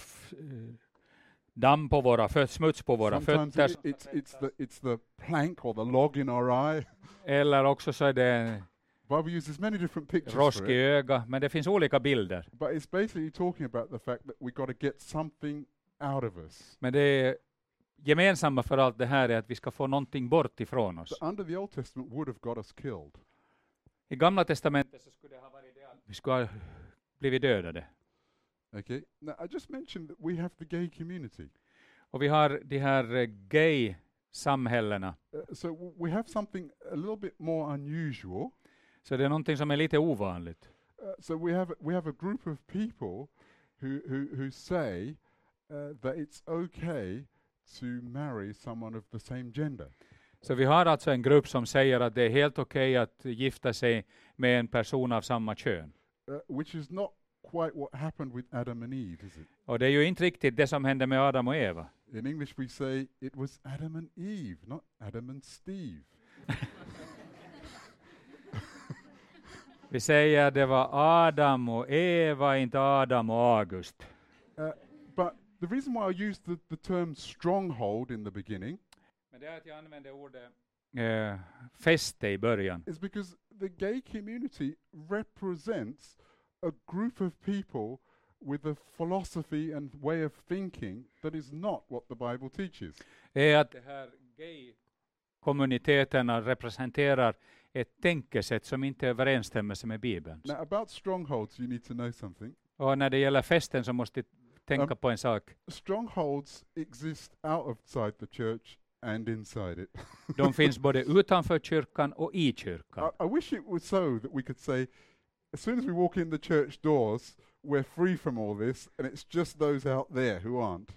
damm på våra fötter, smuts på våra Sometimes fötter, it, it's it's the it's the plank or the log in our eye. eller också så är det Bible uses many different pictures rosk for i it, öga, men det finns olika bilder. but it's basically talking about the fact that we got to get something out of us. Men det gemensamma för allt det här är att vi ska få någonting bort ifrån oss. So under the Old Testament would have got us killed. I Gamla Testamentet så skulle det ha varit det att vi skulle ha blivit dödade. Okay. Now I just mentioned that we have the gay community. Och vi har de här eh, gay-samhällena, Uh, so we have something a little bit more unusual. Så det är någonting som är lite ovanligt. Uh, so we have we have a group of people who who who say uh, that it's okay to marry someone of the same gender. Så vi har alltså en grupp som säger att det är helt okej att gifta sig med en person av samma kön. Uh, which is not quite what happened with Adam and Eve, is it? Och det är ju inte riktigt det som hände med Adam och Eva. In English, we say it was Adam and Eve, not Adam and Steve. Vi säger att det var Adam och Eva, inte Adam och August. Uh, but the reason why I used the, the term stronghold in the beginning Men det är att jag använder ordet eh, fäste i början. is because the gay community represents a group of people with a philosophy and way of thinking that is not what the Bible teaches. är att de här gay-kommuniteterna representerar ett tänkesätt som inte är överensstämmelse med Bibeln. Now, about strongholds, you need to know something. Och när det gäller festen så måste tänka Um, på en sak. Strongholds exist outside the church and inside it. *laughs* De finns både utanför kyrkan och i kyrkan. I, I wish it was so that we could say, as soon as we walk in the church doors, we're free from all this, and it's just those out there who aren't.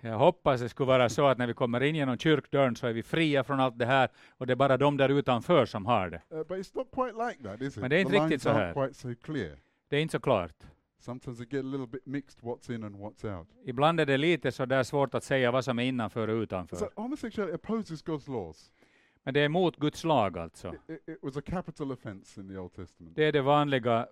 Jag hoppas det skulle vara så att när vi kommer in genom kyrkdörren så är vi fria från allt det här och det är bara de där utanför som har det. Uh, like that? Men det är inte the riktigt så här. so. Det är inte så klart. Ibland är det lite så där svårt att säga vad som är innanför och utanför. So homosexuality opposes God's laws. Men det är mot Guds lag alltså. It, it, it was a capital offense in the Old Testament. Det är det vanliga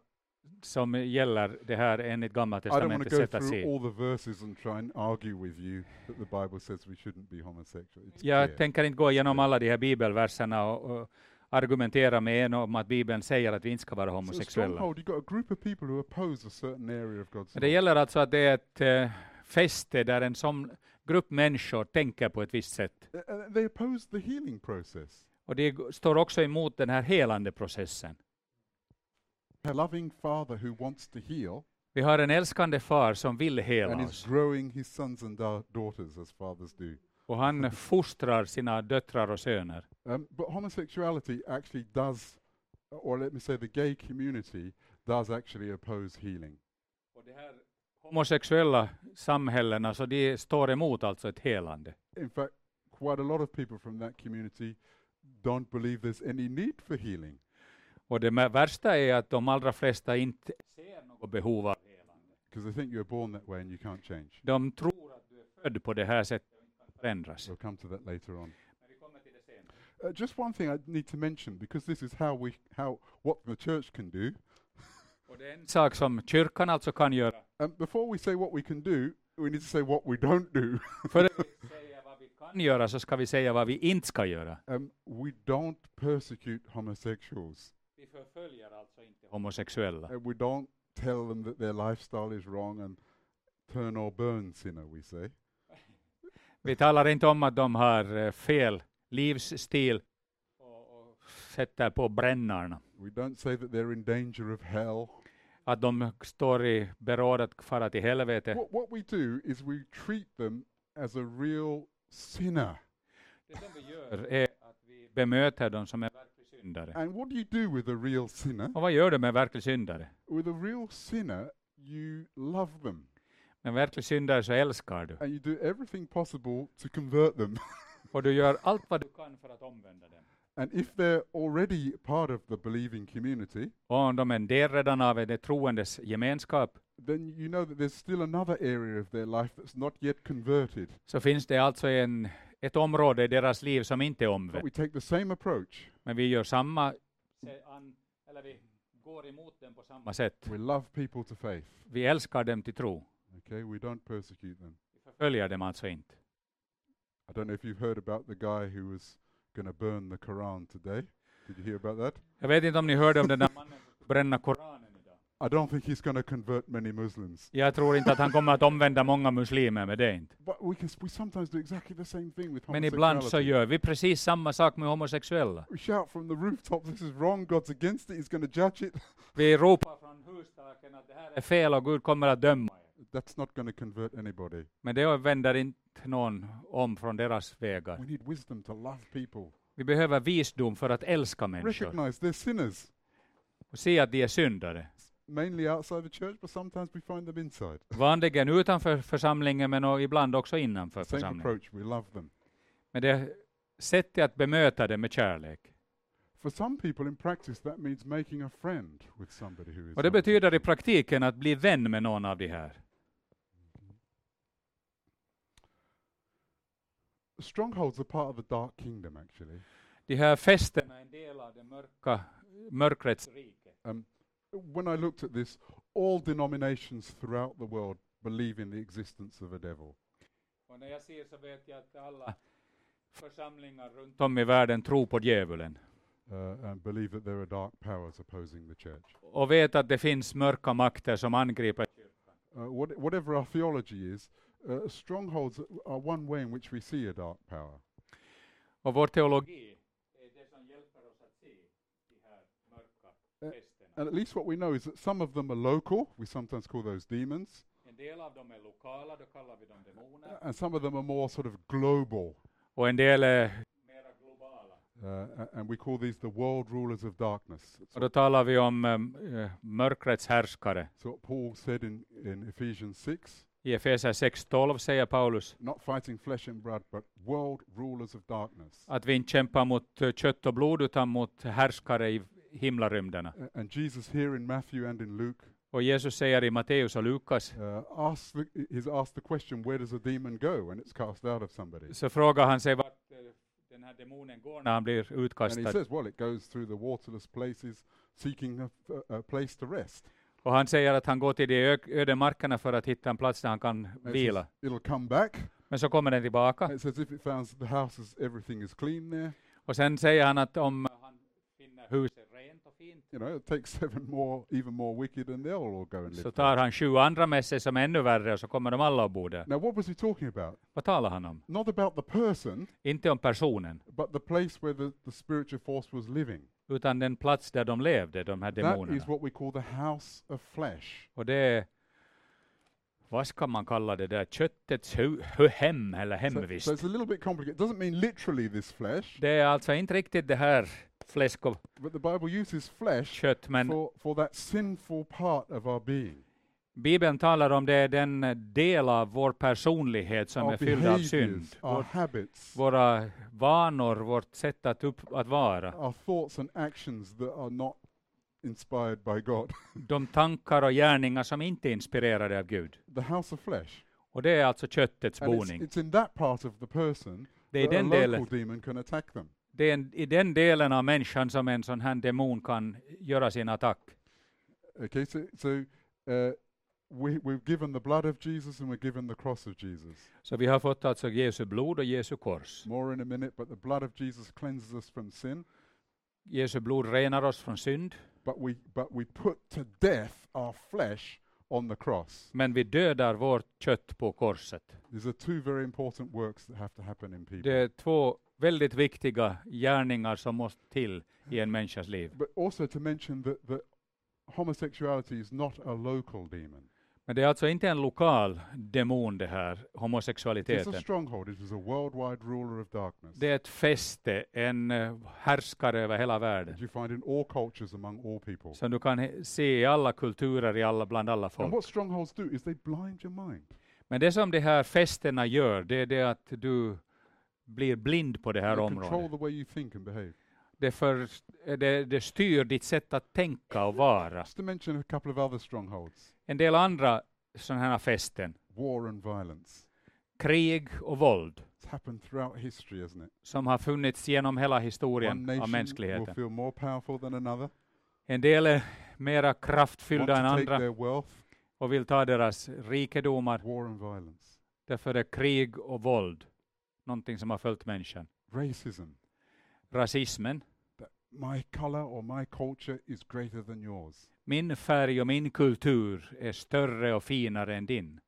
som gäller det här enligt Gamla I don't want to testamentets go sätt att through se. all the verses and try and argue with you that the Bible says we shouldn't be homosexual. It's Jag clear. tänker inte gå igenom alla de här bibelverserna och, och argumentera med en om att Bibeln säger att vi inte ska vara So homosexuella. Men Det gäller alltså att det är ett eh, fäste där en sån grupp människor tänker på ett visst sätt. Uh, uh. Och det står också emot den här helande processen. A loving father who wants to heal Vi har en älskande far som vill hela and is oss. growing his sons and da- daughters as fathers do. Och han fostrar sina döttrar och söner. Um, but homosexuality actually does, or let me say, the gay community does actually oppose healing. Och de här homosexuella samhällena, så de står emot alltså ett helande. In fact, quite a lot of people from that community don't believe there's any need for healing. Och det värsta är att de allra flesta inte ser något behov av helande. they think you're born that way and you can't change. De tror att du är född på det här sättet och inte kan förändras. We'll come to that later on. Uh, just one thing I need to mention, because this is how we, how what the church can do. *laughs* Och det är en sak som kyrkan alltså kan göra. Um, before we say what we can do, we need to say what we don't do. *laughs* Före vi säger vad vi kan göra så ska vi säga vad vi inte ska göra. um, we don't persecute homosexuals. Vi förföljer alltså inte homosexuella. And we don't tell them that their lifestyle is wrong and turn or burn sinner, we say. Vi talar inte om att de har eh, fel livsstil och, sätter på brännarna. We don't say that they're in danger of hell. Att de står i beråd att fara till helvete. What, what we do is we treat them as a real sinner. Det som vi gör är att vi bemöter dem som en syndare. And what do you do with a real sinner? Och vad gör du med en verklig syndare? With a real sinner, you love them Med en verklig syndare så älskar du. and you do everything possible to convert them. *laughs* Och du gör allt vad du kan för att omvända dem. and if they're already part of the believing community, Och om de är en del redan av det troendes gemenskap then you know that there's still another area of their life that's not yet converted. så finns det alltså en, ett område i deras liv som inte är But omvänt. we take the same approach. Men vi gör samma, eller vi går emot dem på samma sätt. We love people to faith. Vi älskar dem till tro. Okay, we don't persecute them. Vi förföljer dem alltså inte. I don't know if you've heard about the guy who was going to burn the Quran today. Did you hear about that? Jag vet inte om ni hörde om den där *laughs* mannen som skulle bränna Koranen. I don't think he's to convert many Muslims. Jag tror inte att han kommer att omvända många muslimer med det inte. But we can we sometimes do exactly the same thing with Men ibland så gör vi precis samma sak med homosexuella. We shout from the rooftops, "This is wrong. God's against it. He's going to judge it." *laughs* Vi ropar från hustaken att det här är fel och Gud kommer att döma er. That's not to convert anybody. Men det vänder inte någon om från deras vägar. We need wisdom to love people. Vi behöver visdom för att älska människor Recognize they're sinners, och se att de är syndare. Mainly outside the church, but sometimes we find them inside. *laughs* Vanligen utanför församlingen men och ibland också innanför Same församlingen. approach. We love them. Men det är sättet att bemöta det med kärlek. For some people in practice, that means making a friend with somebody who is. Och det betyder i praktiken att bli vän med någon av de här. Strongholds are part of the dark kingdom, actually. De här festerna är en del av det mörka, mörkrets rike. Um, when I looked at this, all denominations throughout the world believe in the existence of a devil. Och när jag ser så vet jag att alla församlingar runt om i världen tror på djävulen. Uh, and believe that there are dark powers opposing the church. Och vet att det finns mörka makter som angriper kyrkan. Uh, what, whatever our theology is, uh, strongholds are one way in which we see a dark power. Och vår teologi är det som hjälper oss att se de här mörka Eh, festerna. And at least what we know is that some of them are local, we sometimes call those demons, En del av dem är lokala, då kallar vi dem demoner. and some of them are more sort of global. Och en del är mera globala. Uh, and we call these the world rulers of darkness. Och då talar vi om um, uh, mörkrets härskare. So what Paul said in, in Ephesians 6, I Efeser 6.12 säger Paulus not fighting flesh and blood, but world rulers of darkness. att vi inte kämpar mot uh, kött och blod utan mot härskare i himlarymderna. And Jesus here in Matthew and in Luke Och Jesus säger i Matteus och Lukas, så frågar han sig vart eh, den här demonen går när han blir And he utkastad. says, well, it goes through the waterless places, seeking a, a, place to rest. Och han säger att han går till de öde markerna för att hitta en plats där han kan vila. it'll come back. Men så kommer den tillbaka. And it says if it finds the house is everything is clean there, Och sen säger han att om han finner huset you know, it takes *laughs* seven more, even more wicked, and they'll all go and live. så tar han sju andra med sig som är ännu värre och så kommer de alla att bo där. Now, what was he talking about? Vad talar han om? Not about the person, Inte om personen, but the place where the, the spiritual force was living. utan den plats där de levde, de här That demonerna. is what we call the house of flesh. Och det är, vad ska man kalla det där, köttets hu- hu- hem eller So, hemvist. so it's a little bit complicated. It doesn't mean literally this flesh, Det är alltså inte riktigt det här fläsk och but the Bible uses flesh kött, men for, for that sinful part of our being. Bibeln talar om det är den del av vår personlighet som our är fylld av synd. Vår, habits, våra vanor, vårt sätt att, upp, att vara. our thoughts and actions that are not inspired by God. *laughs* De tankar och gärningar som inte är inspirerade av Gud. the house of flesh. Och det är alltså köttets it's, boning. it's in that part of the person Det är a den delen, det är en, i den delen av människan som en sån här demon kan göra sin attack. Okay, so so uh, we we've given the blood of Jesus and we're given the cross of Jesus. Så vi har fått alltså Jesu blod och Jesu kors. More in a minute, but the blood of Jesus cleanses us from sin. Jesu blod renar oss från synd, But we but we put to death our flesh on the cross. men vi dödar vårt kött på korset. These are two very important works that have to happen in people. Det är två väldigt viktiga gärningar som måste till i en människas liv. But also to mention that, that homosexuality is not a local demon. Men det är alltså inte en lokal demon det här, It's a homosexualiteten. stronghold. It is a worldwide ruler of darkness. Det är ett fäste, en eh, härskare över hela världen. that you find in all cultures among all people. Som du kan se i alla kulturer, i alla, bland alla And folk. what strongholds do is they blind your mind. Men det som de här fästena gör, det är det att du blir blind på det här området. the way you think and behave. Det, för, det, det styr ditt sätt att tänka och vara. Just to mention a couple of other strongholds En del andra sådana här fästen, war and violence. krig och våld, It's happened throughout history, hasn't it? som har funnits genom hela One historien av nation will mänskligheten. feel more powerful than another, En del är mera kraftfyllda än andra their wealth. och vill ta deras rikedomar. War and violence. Därför är krig och våld någonting som har följt människan. Racism. Rasismen, my color or my culture is greater than yours. min färg och min kultur är större och finare än din.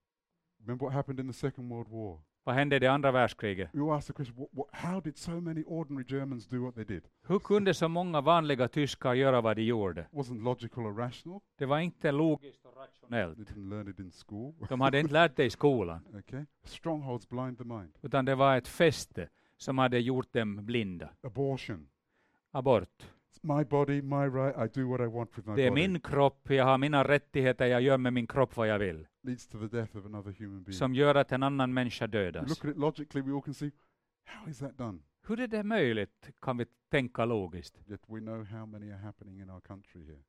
Remember what happened in the Second World War? Vad hände i det andra världskriget? All asked the question, how did so many ordinary Germans do what they did? Hur kunde så många vanliga tyskar göra vad de gjorde? Wasn't logical or rational. Det var inte logiskt och They rationellt. didn't learn it in school. *laughs* De hade inte lärt det i skolan, okay? Strongholds blind the mind. utan det var ett fäste som hade gjort dem blinda. Abortion. Abort. My body, my right. I do what I want with my Det är body. min kropp, jag har mina rättigheter, jag gör med min kropp vad jag vill. Leads to the death of another human being. Som gör att en annan människa dödas. look at it logically, we all can see, how is that done? Hur är det möjligt, kan vi tänka logiskt. Yet we know how many are happening in our country here.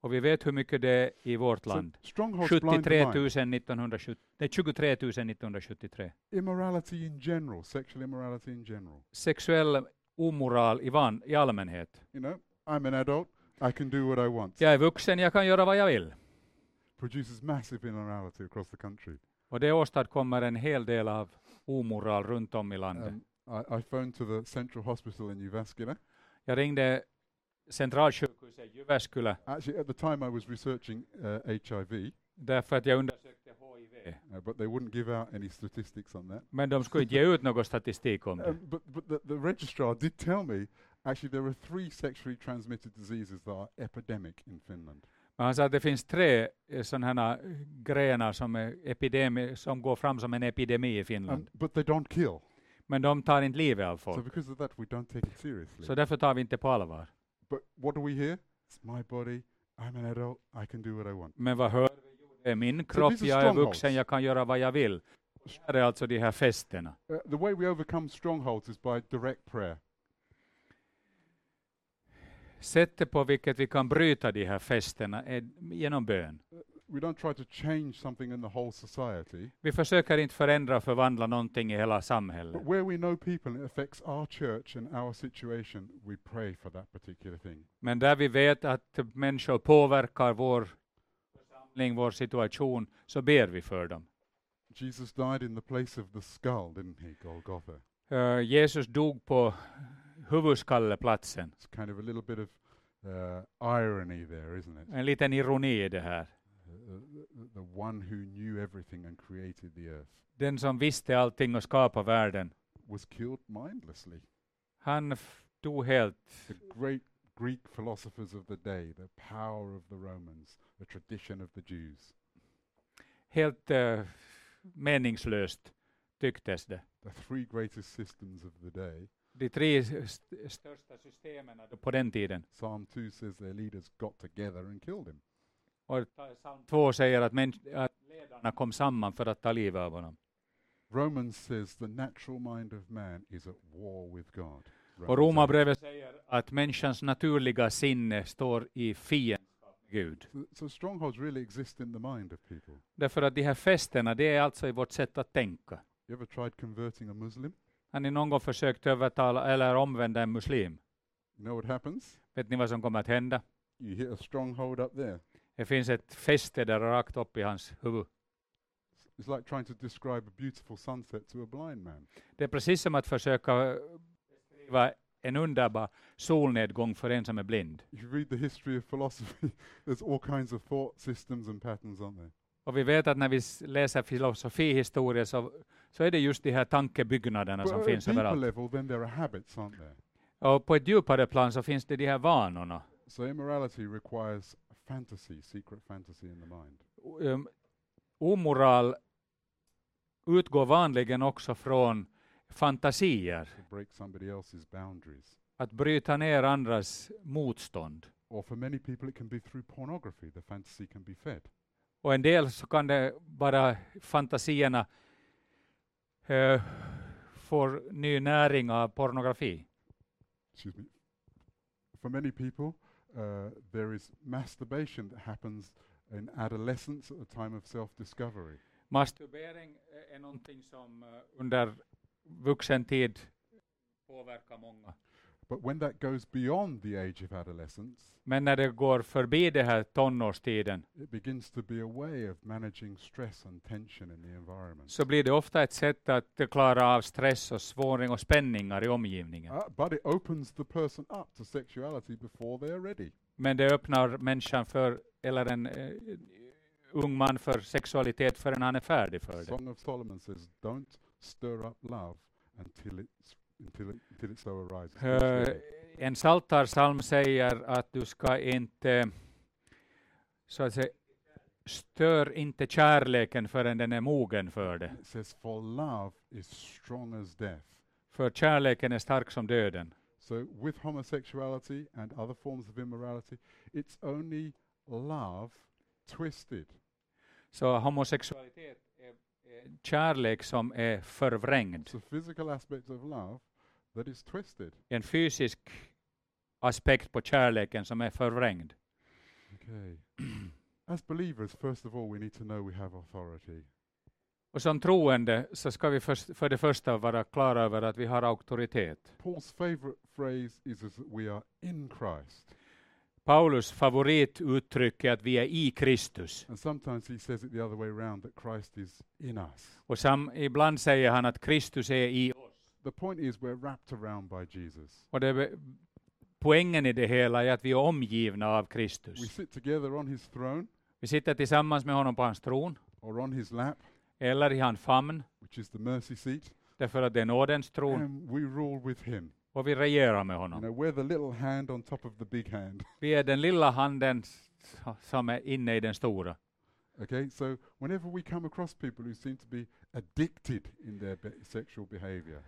Och vi vet hur mycket det är i vårt land. strongholds blind the 73 000 mind. 1970, nej, 23 000 1973. Immorality in general, sexual immorality in general. Sexuell omoral i, van, i allmänhet. You know, I'm an adult, I can do what I want. Jag är vuxen, jag kan göra vad jag vill. Produces massive immorality across the country. Och det åstadkommer en hel del av omoral runt om i landet. Um, I, I phoned to the central hospital in Jyväskylä. Jag ringde centralsjukhuset i Jyväskylä Actually, at the time I was researching uh, HIV, därför att jag undersökte HIV. uh, but they wouldn't give out any statistics on that. Men de skulle inte ge ut någon statistik om *laughs* det. Um, but but the, the registrar did tell me actually there are three sexually transmitted diseases that are epidemic in Finland. Men han sa att det finns tre sådana här grenar som, är epidemi, som går fram som en epidemi i Finland. Um, but they don't kill. Men de tar inte livet av So folk. because of that, we don't take it seriously. Så därför tar vi inte på allvar. but what do we hear? It's my body. I'm an adult. I can do what I want. Men vad hör vi? Det är min kropp, are jag är vuxen, jag kan göra vad jag vill. Det här är alltså de här festerna. Uh, the way we overcome strongholds is by direct prayer. Sättet på vilket vi kan bryta de här festerna är genom bön. We don't try to change something in the whole society. Vi försöker inte förändra och förvandla någonting i hela samhället. But where we know people and it affects our church and our situation, we pray for that particular thing. Men där vi vet att människor påverkar vår församling, vår situation, så ber vi för dem. Jesus died in the place of the skull, didn't he, Golgotha? Eh, Jesus dog på huvudskalleplatsen. It's kind of a little bit of uh, irony there, isn't it? En liten ironi i det här. Uh, the, the one who knew everything and created the earth Den som visste allting och skapade världen, was killed mindlessly. han dog helt. The great Greek philosophers of the day, the power of the Romans, the tradition of the Jews, Helt eh, meningslöst tycktes det. the three greatest systems of the day. De tre st- största systemen på den tiden. Psalm 2 says their leaders got together and killed him. Och psalm 2 säger att, att ledarna kom samman för att ta livet av honom. Romans says the natural mind of man is at war with God. Och Romans 8. Romarbrevet säger att människans naturliga sinne står i fiendskap med Gud. So, so strongholds really exist in the mind of people. Därför att de här fästena, det är alltså i vårt sätt att tänka. You ever tried converting a Muslim? Har ni någon gång försökt övertala eller omvända en muslim? You know what happens? Vet ni vad som kommer att hända? You hit a stronghold up there. Det finns ett fäste där rakt upp i hans huvud. It's like trying to describe a beautiful sunset to a blind man. Det är precis som att försöka beskriva en underbar solnedgång för en som är blind. If you read the history of philosophy, *laughs* there's all kinds of thought systems and patterns, aren't there? Och vi vet att när vi läser filosofihistoria så, så är det just de här tankebyggnaderna som finns överallt. level, then there are habits, aren't there? Och på ett djupare plan så finns det de här vanorna. So immorality requires fantasy, secret fantasy in the mind. Um, omoral utgår vanligen också från fantasier, To break somebody else's boundaries. att bryta ner andras motstånd. Or for many people, it can be through pornography. The fantasy can be fed. Och en del så kan det bara fantasierna eh, får ny näring av pornografi. Excuse me. For many people, uh, there is masturbation that happens in adolescence at a time of self-discovery. Masturbering är någonting som eh, under vuxen tid påverkar många. But when that goes beyond the age of adolescence, Men när det går förbi det här tonårstiden it begins to be a way of managing stress and tension in the environment. så blir det ofta ett sätt att klara av stress och svåring och spänningar i omgivningen. Uh, but it opens the person up to sexuality before they're ready. Men det öppnar människan för, eller en eh, ung man för sexualitet förrän han är färdig för det. Song of Solomon says, "Don't stir up love until it's until until it so arises." It. en saltarsalm säger att du ska inte, så att säga, stör inte kärleken förrän den är mogen för det. It says, "For love is strong as death." För kärleken är stark som döden. So with homosexuality and other forms of immorality, it's only love twisted. Så homosexualitet är, är kärlek som är förvrängd. En fysisk aspekt på kärleken som är förvrängd. Okay. *clears throat* As believers, first of all, we need to know we have authority. Och som troende så ska vi först, för det första vara klara över att vi har auktoritet. Paul's favorite phrase is that we are in Christ. Paulus favorituttryck är att vi är i Kristus. Us. Och sam, ibland säger han att Kristus är i oss. The point is, we're wrapped around by Jesus. Och det, poängen i det hela är att vi är omgivna av Kristus. throne Vi sitter tillsammans med honom på hans tron, or on his lap, eller i hans famn, därför att det är nådens tron, och vi regerar med You honom. know, we're the little hand on top of the big hand. *laughs* Vi är den lilla handen som är inne i den stora. Okay, so whenever we come across people who seem to be addicted in their be- sexual behavior,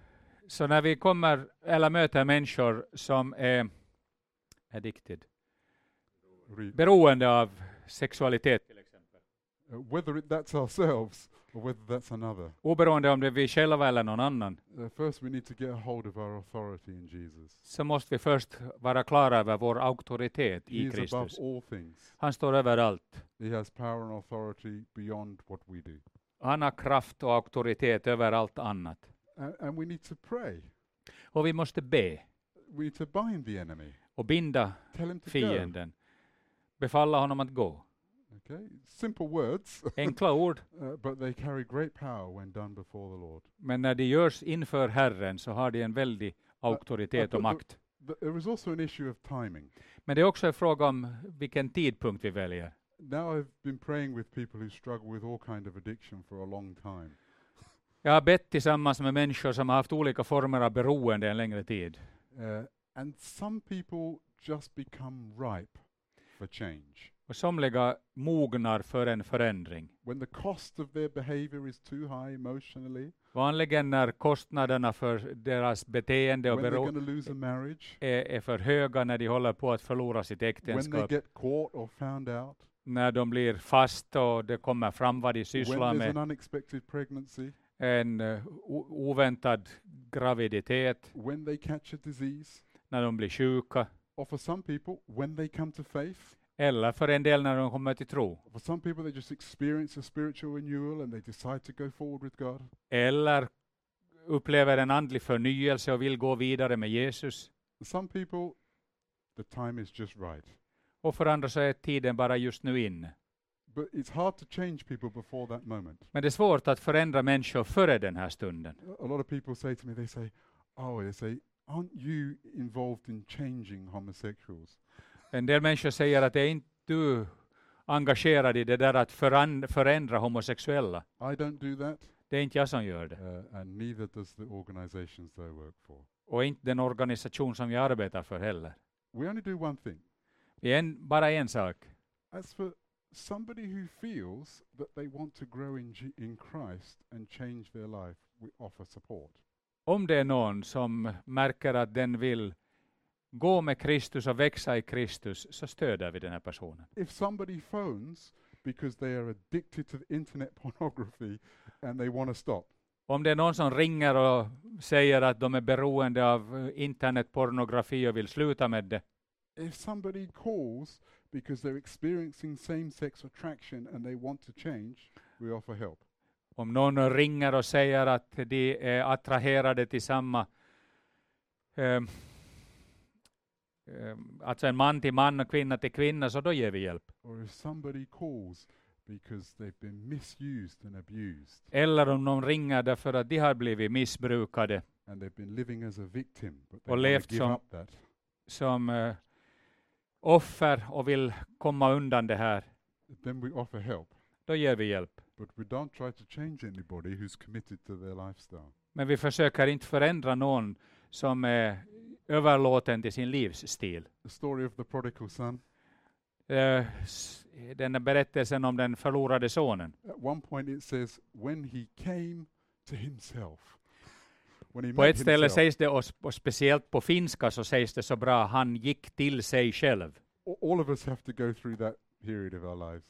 Så när vi kommer eller möter människor som är addicted, beroende av sexualitet till exempel, uh, whether it, that's ourselves or whether that's another, oberoende om det är vi själva eller någon annan, uh, first we need to get a hold of our authority in Jesus. så måste vi först vara klara över vår auktoritet He i is above Kristus. all things. Han står över allt. He has power and authority beyond what we do. Han har kraft och auktoritet över allt annat. And, and we need to pray. Och vi måste be We need to bind the enemy. och binda Tell him to go. fienden. Befalla honom att gå. Okay, simple words, *laughs* Enkla ord, uh, but they carry great power when done before the Lord. men när de görs inför Herren så har de en väldig auktoritet och makt. Th- there is also an issue of timing. Men det är också en fråga om vilken tidpunkt vi väljer. Now I've been praying with people who struggle with all kind of addiction for a long time. Jag har bett tillsammans med människor som har haft olika former av beroende en längre tid. Uh, and some people just become ripe for change. Och somliga mognar för en förändring. When the cost of their behavior is too high emotionally, Vanligen när kostnaderna för deras beteende och when they're bero- going to lose a marriage, är, är för höga, när de håller på att förlora sitt when they äktenskap, get caught or found out, när de blir fast och det kommer fram vad de when sysslar there's med, an unexpected pregnancy, en o- oväntad graviditet, when they catch a disease, när de blir sjuka, or for some people, when they come to faith, Eller för en del när de kommer till tro. For some people, they just experience a spiritual renewal and they decide to go forward with God. Eller upplever en andlig förnyelse och vill gå vidare med Jesus. Some people, the time is just right. Och för andra så är tiden bara just nu inne. But it's hard to change people before that moment. Men det är svårt att förändra människor före den här stunden. A lot of people say to me, they say, oh, they say, aren't you involved in changing homosexuals? En del människor säger att är inte du engagerad i det där att förändra homosexuella. Do Det är inte jag som gör det. uh. Och inte den organisation som jag arbetar för heller. We only do one thing. Det är en, bara en sak. As for somebody who feels that they want to grow in, G- in Christ and change their life, we offer support. Om det är någon som märker att den vill gå med Kristus och växa i Kristus, så stöder vi den här personen. If somebody phones because they are addicted to internet pornography and they want to stop, Om det är någon som ringer och säger att de är beroende av eh, internetpornografi och vill sluta med det, if somebody calls because they're experiencing same sex attraction and they want to change, we offer help. om någon ringer och säger att de är attraherade till samma ehm, alltså en man till man och kvinna till kvinna, så då ger vi hjälp. Or if somebody calls because they've been misused and abused. Eller om någon ringer därför att de har blivit missbrukade. Victim, Och levt som- som eh, offer och vill komma undan det här, då ger vi hjälp. Men vi försöker inte förändra någon som är överlåten till sin livsstil. The story of the prodigal son. S- Den berättelsen om den förlorade sonen. At one point it says, when he came to himself. På ett ställe sägs det, och speciellt på finska så sägs det så bra, han gick till sig själv. All of us have to go through that period of our lives.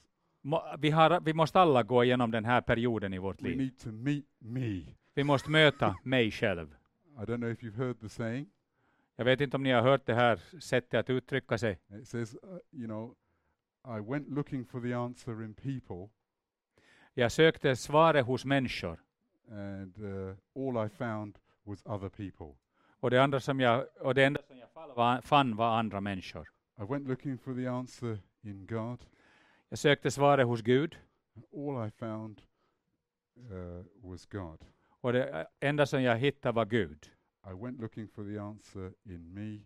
Vi, har, vi måste alla gå igenom den här perioden i vårt We liv. need to meet me. Vi måste möta mig själv. I don't know if you've heard the saying. Jag vet inte om ni har hört det här sättet att uttrycka sig. It says, uh, you know, I went looking for the answer in people, Jag sökte svaret hos människor. and uh, all I found was other people. Och det, andra som jag, och det enda som jag var, fann var andra människor. I went looking for the answer in God, Jag sökte svaret hos Gud. all I found uh, was God. Och det enda som jag hittade var Gud. I went looking for the answer in me,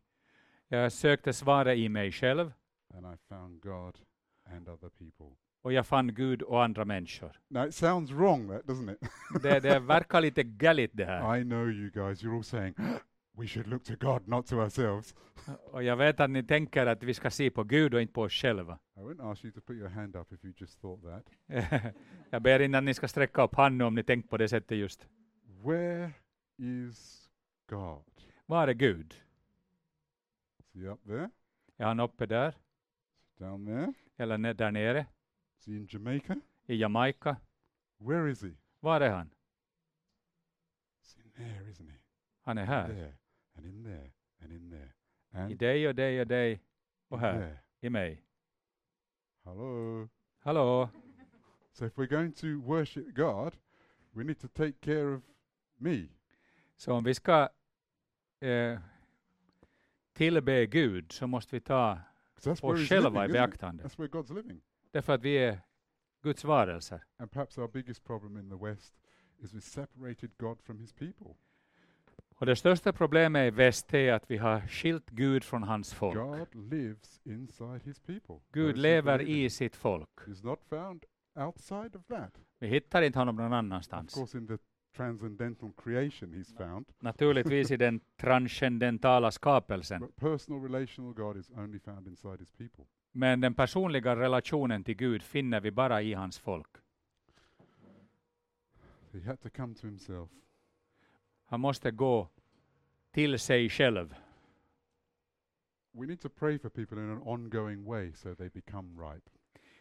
Jag sökte svaret i mig själv. and I found God and other people. Och jag fann Gud och andra människor. Now it sounds wrong, that doesn't it? *laughs* Det, det verkar lite galet det här. I know you guys. You're all saying *gasps* we should look to God, not to ourselves. *laughs* Och jag vet att ni tänker att vi ska se på Gud och inte på oss själva. I wouldn't ask you to put your hand up if you just thought that. *laughs* jag ber att ni ska sträcka upp handen om ni tänkt på det sättet just. Where is God? Var är Gud? Is he up there? Är han uppe där? Down there? Eller ne- där nere? Is he in Jamaica? I Jamaica? Where is he? Var är han? He's in there, isn't he? Han är In här. There and in there and in there and I dig och dig och dig och in här. there. I mig. Hello. Hallå? So if we're going to worship God, we need to take care of me. Så om vi ska eh, tillbe Gud så måste vi ta oss själva i living, beaktande. Därför att vi är Guds varelser. And perhaps our biggest problem in the West is we separated God from his people. Och det största problemet i väst är att vi har skilt Gud från hans folk. God lives inside his people. Gud Those lever i sitt folk. He's not found outside of that. Vi hittar inte honom någon Of annanstans. course, in the transcendental creation, he's found. Naturligtvis i den *laughs* transcendentala skapelsen. But personal relational God is only found inside his people. Men den personliga relationen till Gud finner vi bara i hans folk. He had to come to himself. Han måste gå till sig själv. We need to pray for people in an ongoing way so they become ripe.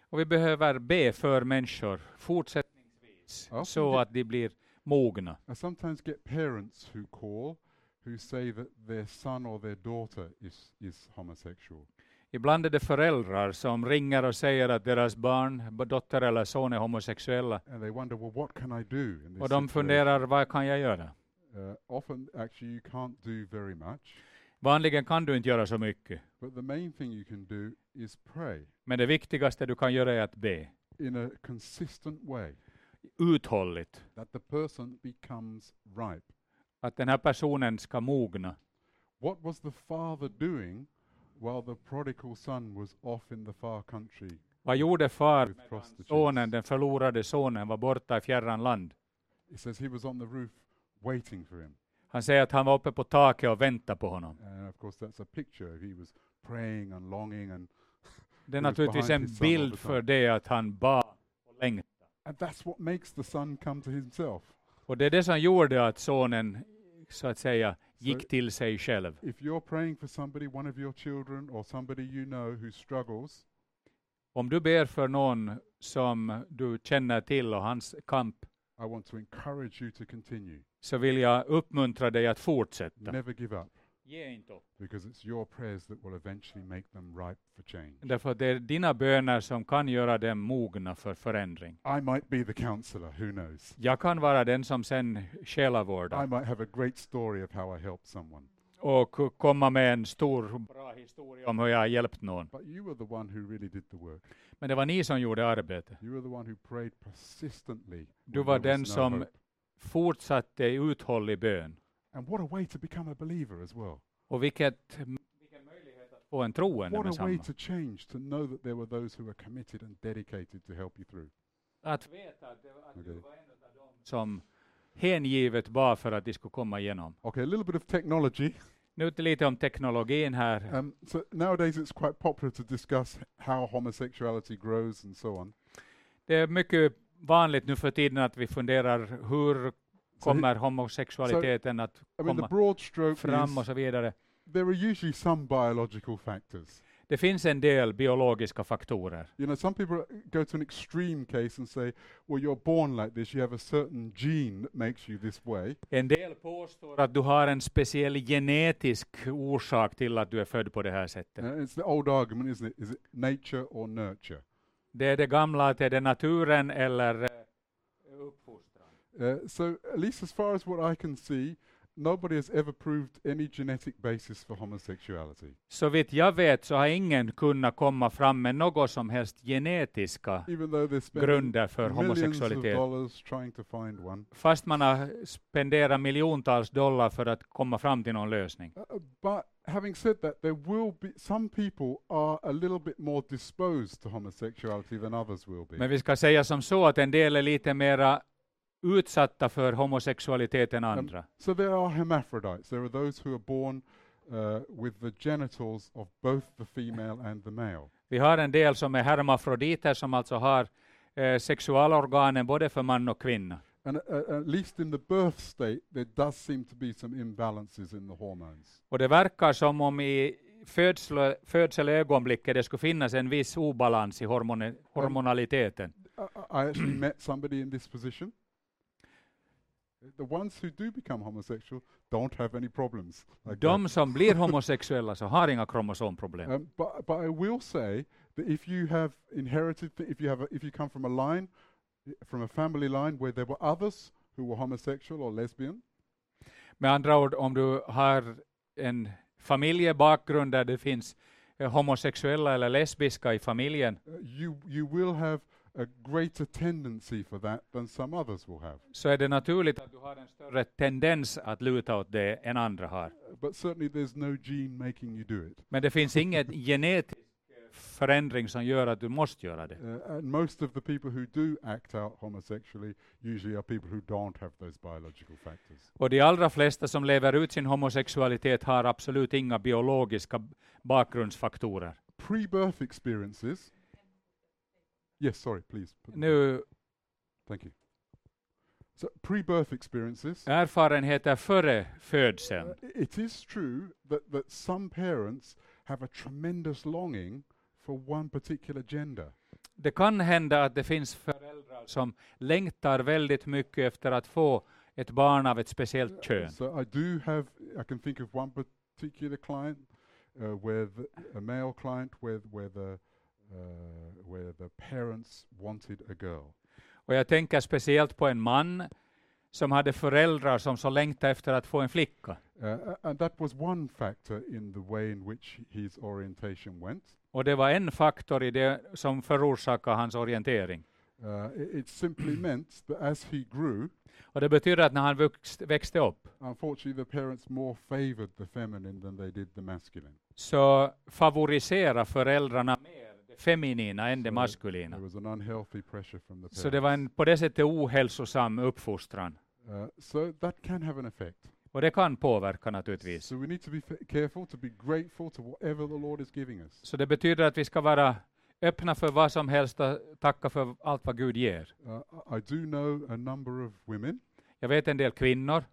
Och vi behöver be för människor fortsättningsvis så att de blir mogna. I sometimes get parents who call who say that their son or their daughter is, is homosexual. Ibland är det föräldrar som ringer och säger att deras barn, dotter eller son är homosexuella. and they wonder, well, what can I do in this Och de funderar, vad kan jag göra? Uh, often, actually, you can't do very much, Vanligen kan du inte göra så mycket. but the main thing you can do is pray Men det viktigaste du kan göra är att be. in a consistent way Uthålligt. that the person becomes ripe. Att den här personen ska mogna. What was the father doing while the prodigal son was off in the far country Vad gjorde far sonen, den förlorade sonen, var borta i fjärran land? It says he was on the roof waiting for him. Han säger att han var uppe på taket och väntade på honom. And of course, that's a picture. He was praying and longing, and, *laughs* Det är He naturligtvis en bild för det att han bad och längtade. And that's what makes the son come to himself. Och det är det som gjorde att sonen, så att säga, gick Så- till sig själv. If you're praying for somebody, one of your children, or somebody you know who struggles, Om du ber för någon som du känner till och hans kamp, I want to encourage you to continue. så vill jag uppmuntra dig att fortsätta. Never give up, Ge inte upp. because it's your prayers that will eventually make them ripe for change. Därför det är dina böner som kan göra dem mogna för förändring. I might be the counselor, who knows? Jag kan vara den som sen själavårdar I might have a great story of how I helped someone. och komma med en stor, bra historia om hur jag har hjälpt någon. But you were the one who really did the work. Men det var ni som gjorde arbetet. You were the one who prayed persistently. Du var den no som hope. fortsatte uthållig bön. And what a way to become a believer as well. Och vilket, vilken möjlighet att få en troende What a way to change, to know that there were those who were committed and dedicated to help you through. Att veta att, du var en av dem som hängivet bad för att de skulle komma igenom. Okay, a little bit of technology. Nu lite om teknologin här. Um, so nowadays it's quite popular to discuss how homosexuality grows and so on. Det är mycket vanligt nu för tiden att vi funderar hur kommer homosexualiteten att komma fram och så vidare. there are usually some biological factors. Det finns en del biologiska faktorer. You know, some people go to an extreme case and say, well, you're born like this, you have a certain gene that makes you this way. En del påstår att du har en speciell genetisk orsak till att du är född på det här sättet. And it's the old argument, isn't it? Is it nature or nurture? Det är det gamla, att är det naturen eller eh. Uh, so, at least as far as what I can see, nobody has ever proved any genetic basis for homosexuality. Så vitt jag vet så har ingen kunnat komma fram med något som helst genetiska grunder för homosexualitet. Fast man har spenderat miljontals dollar för att komma fram till någon lösning. Uh, uh, but having said that, there will be some people are a little bit more disposed to homosexuality than others will be. Men vi ska säga som så att en del är lite mera utsatta för homosexualitet än andra. So there are hermaphrodites. There are those who are born uh, with the genitals of both the female and the male. Vi har en del som är hermafroditer som alltså har eh, sexualorganen både för man och kvinna. And uh, uh, at least in the birth state, there does seem to be some imbalances in the hormones. Och det verkar som om i födsel, födselögonblicket det skulle finnas en viss obalans i hormone, hormonaliteten. I, I actually met somebody in this position. The ones who do become homosexual don't have any problems. Like that. De som blir *laughs* homosexuella så har inga kromosomproblem. Um, but but I will say that if you have inherited, if you have, a, if you come from a line, from a family line where there were others who were homosexual or lesbian, Med andra ord, om du har en familjebakgrund där det finns eh, homosexuella eller lesbiska i familjen, uh, you you will have a greater tendency for that than some others will have. så är det naturligt att du har en större tendens att luta åt det än andra har. But certainly, there's no gene making you do it. Men det finns ingen *laughs* genetisk förändring som gör att du måste göra det. Uh, and most of the people who do act out homosexually usually are people who don't have those biological factors. Och de allra flesta som lever ut sin homosexualitet har absolut inga biologiska bakgrundsfaktorer. Pre-birth experiences. Yes, sorry, please. Nu, Thank you. So pre-birth experiences. erfarenheter före födseln. Uh, it is true that, that some parents have a tremendous longing for one particular gender. Det kan hända att det finns föräldrar som längtar väldigt mycket efter att få ett barn av ett speciellt Uh, kön. So I do have, I can think of one particular client uh, the, a male client where the uh, where the parents wanted a girl. Och jag tänker speciellt på en man som hade föräldrar som så längtade efter att få en flicka. Uh, and that was one factor in the way in which his orientation went. Och det var en faktor i det som förorsakade hans orientering. Uh, it, it simply *clears throat* meant that as he grew, Och det betyder att när han växt, växte upp unfortunately, the parents more favored the feminine than they did the masculine. så favoriserade föräldrarna mer feminina än det maskulina. Så det var en på det sättet ohälsosam uppfostran. uh, so that can have an effect. Och det kan påverka naturligtvis. So we need to be f- careful to be grateful to whatever the Lord is giving us. Så det betyder att vi ska vara öppna för vad som helst och tacka för allt vad Gud ger. Uh, I do know a number of women Jag vet en del kvinnor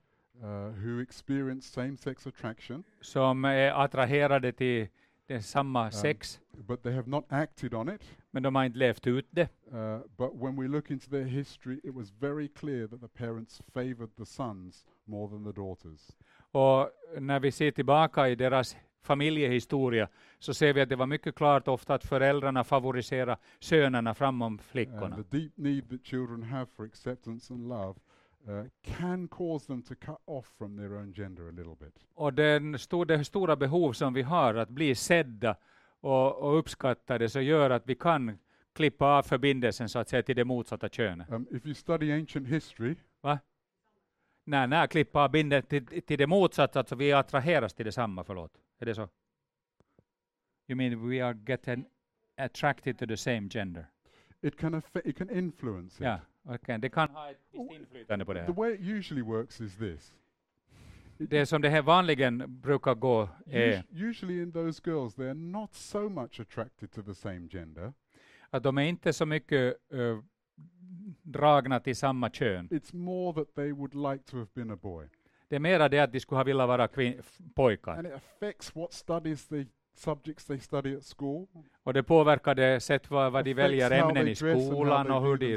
uh, who experience same-sex attraction, som är attraherade till det samma sex, but they have not acted on it. men de har inte levt ut det. Uh, but when we look into their history, it was very clear that the parents favored the sons more than the daughters. Och när vi ser tillbaka i deras familjehistoria så ser vi att det var mycket klart ofta att föräldrarna favoriserade sönerna framom flickorna. And the deep need that children have for acceptance and love uh, can cause them to cut off from their own gender a little bit. Och den stor, det stora behov som vi har att bli sedda och, och uppskattade så gör att vi kan klippa av förbindelsen så att säga till det motsatta könet. Um, if you study ancient history, Nej, nej, klippa av binden till, till det motsatta, alltså vi attraheras till detsamma, förlåt. Är det så? You mean we are getting attracted to the same gender? it can affect, it can influence it. Okej. Det kan ha ett visst inflytande på det The här. way it usually works is this. Det som det här vanligen brukar gå är us- usually in those girls, they're not so much attracted to the same gender. att de är inte så mycket uh, dragna till samma kön. It's more that they would like to have been a boy. Det är mera det att de skulle ha velat vara pojkar. And it affects what studies they subjects they study at school. Och det påverkar det sätt vad, vad de väljer ämnen i skolan och hur de.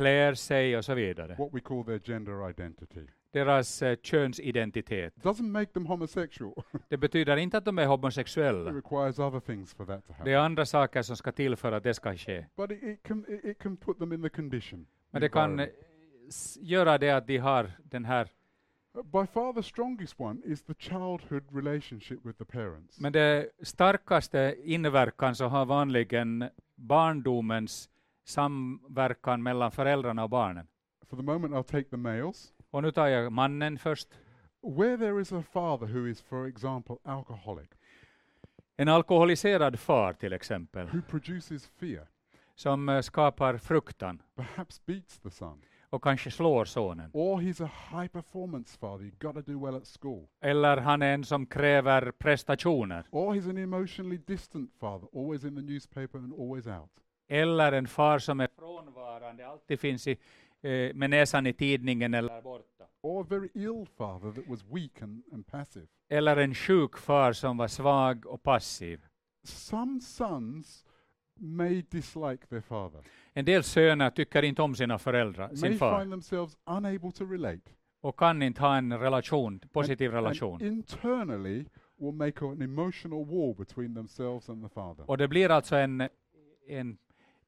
Klär sig och så vidare. What we call their gender identity. Deras uh, könsidentitet. It doesn't make them homosexual. *laughs* Det betyder inte att de är it homosexuella. requires other things for that to happen. Det är andra saker som ska till för att det ska ske. But it, it can it, it can put them in the condition. Men det kan eh, göra det att de har den här Uh, By far the strongest one is the childhood relationship with the parents. Men det starkaste inverkan så har vanligen barndomens samverkan mellan föräldrarna och barnen. For the moment, I'll take the males. Och nu tar jag mannen först. Where there is a father who is, for example, alcoholic, En alkoholiserad far till exempel, who produces fear, som eh, skapar fruktan perhaps beats the son, och kanske slår sonen. or he's a high performance father, you've got to do well at school, Eller han är en som kräver prestationer. or he's an emotionally distant father, always in the newspaper and always out. Eller en far som är frånvarande, alltid finns i, eh, med näsan i tidningen eller borta. Or a very ill father that was weak and, and passive. Eller en sjuk far som var svag och passiv. Some sons may dislike their father, En del söner tycker inte om sina föräldrar, may sin far, find themselves unable to relate, och kan inte ha en relation, positiv and relation. internally will make an emotional war between themselves and the father. Och det blir alltså en, en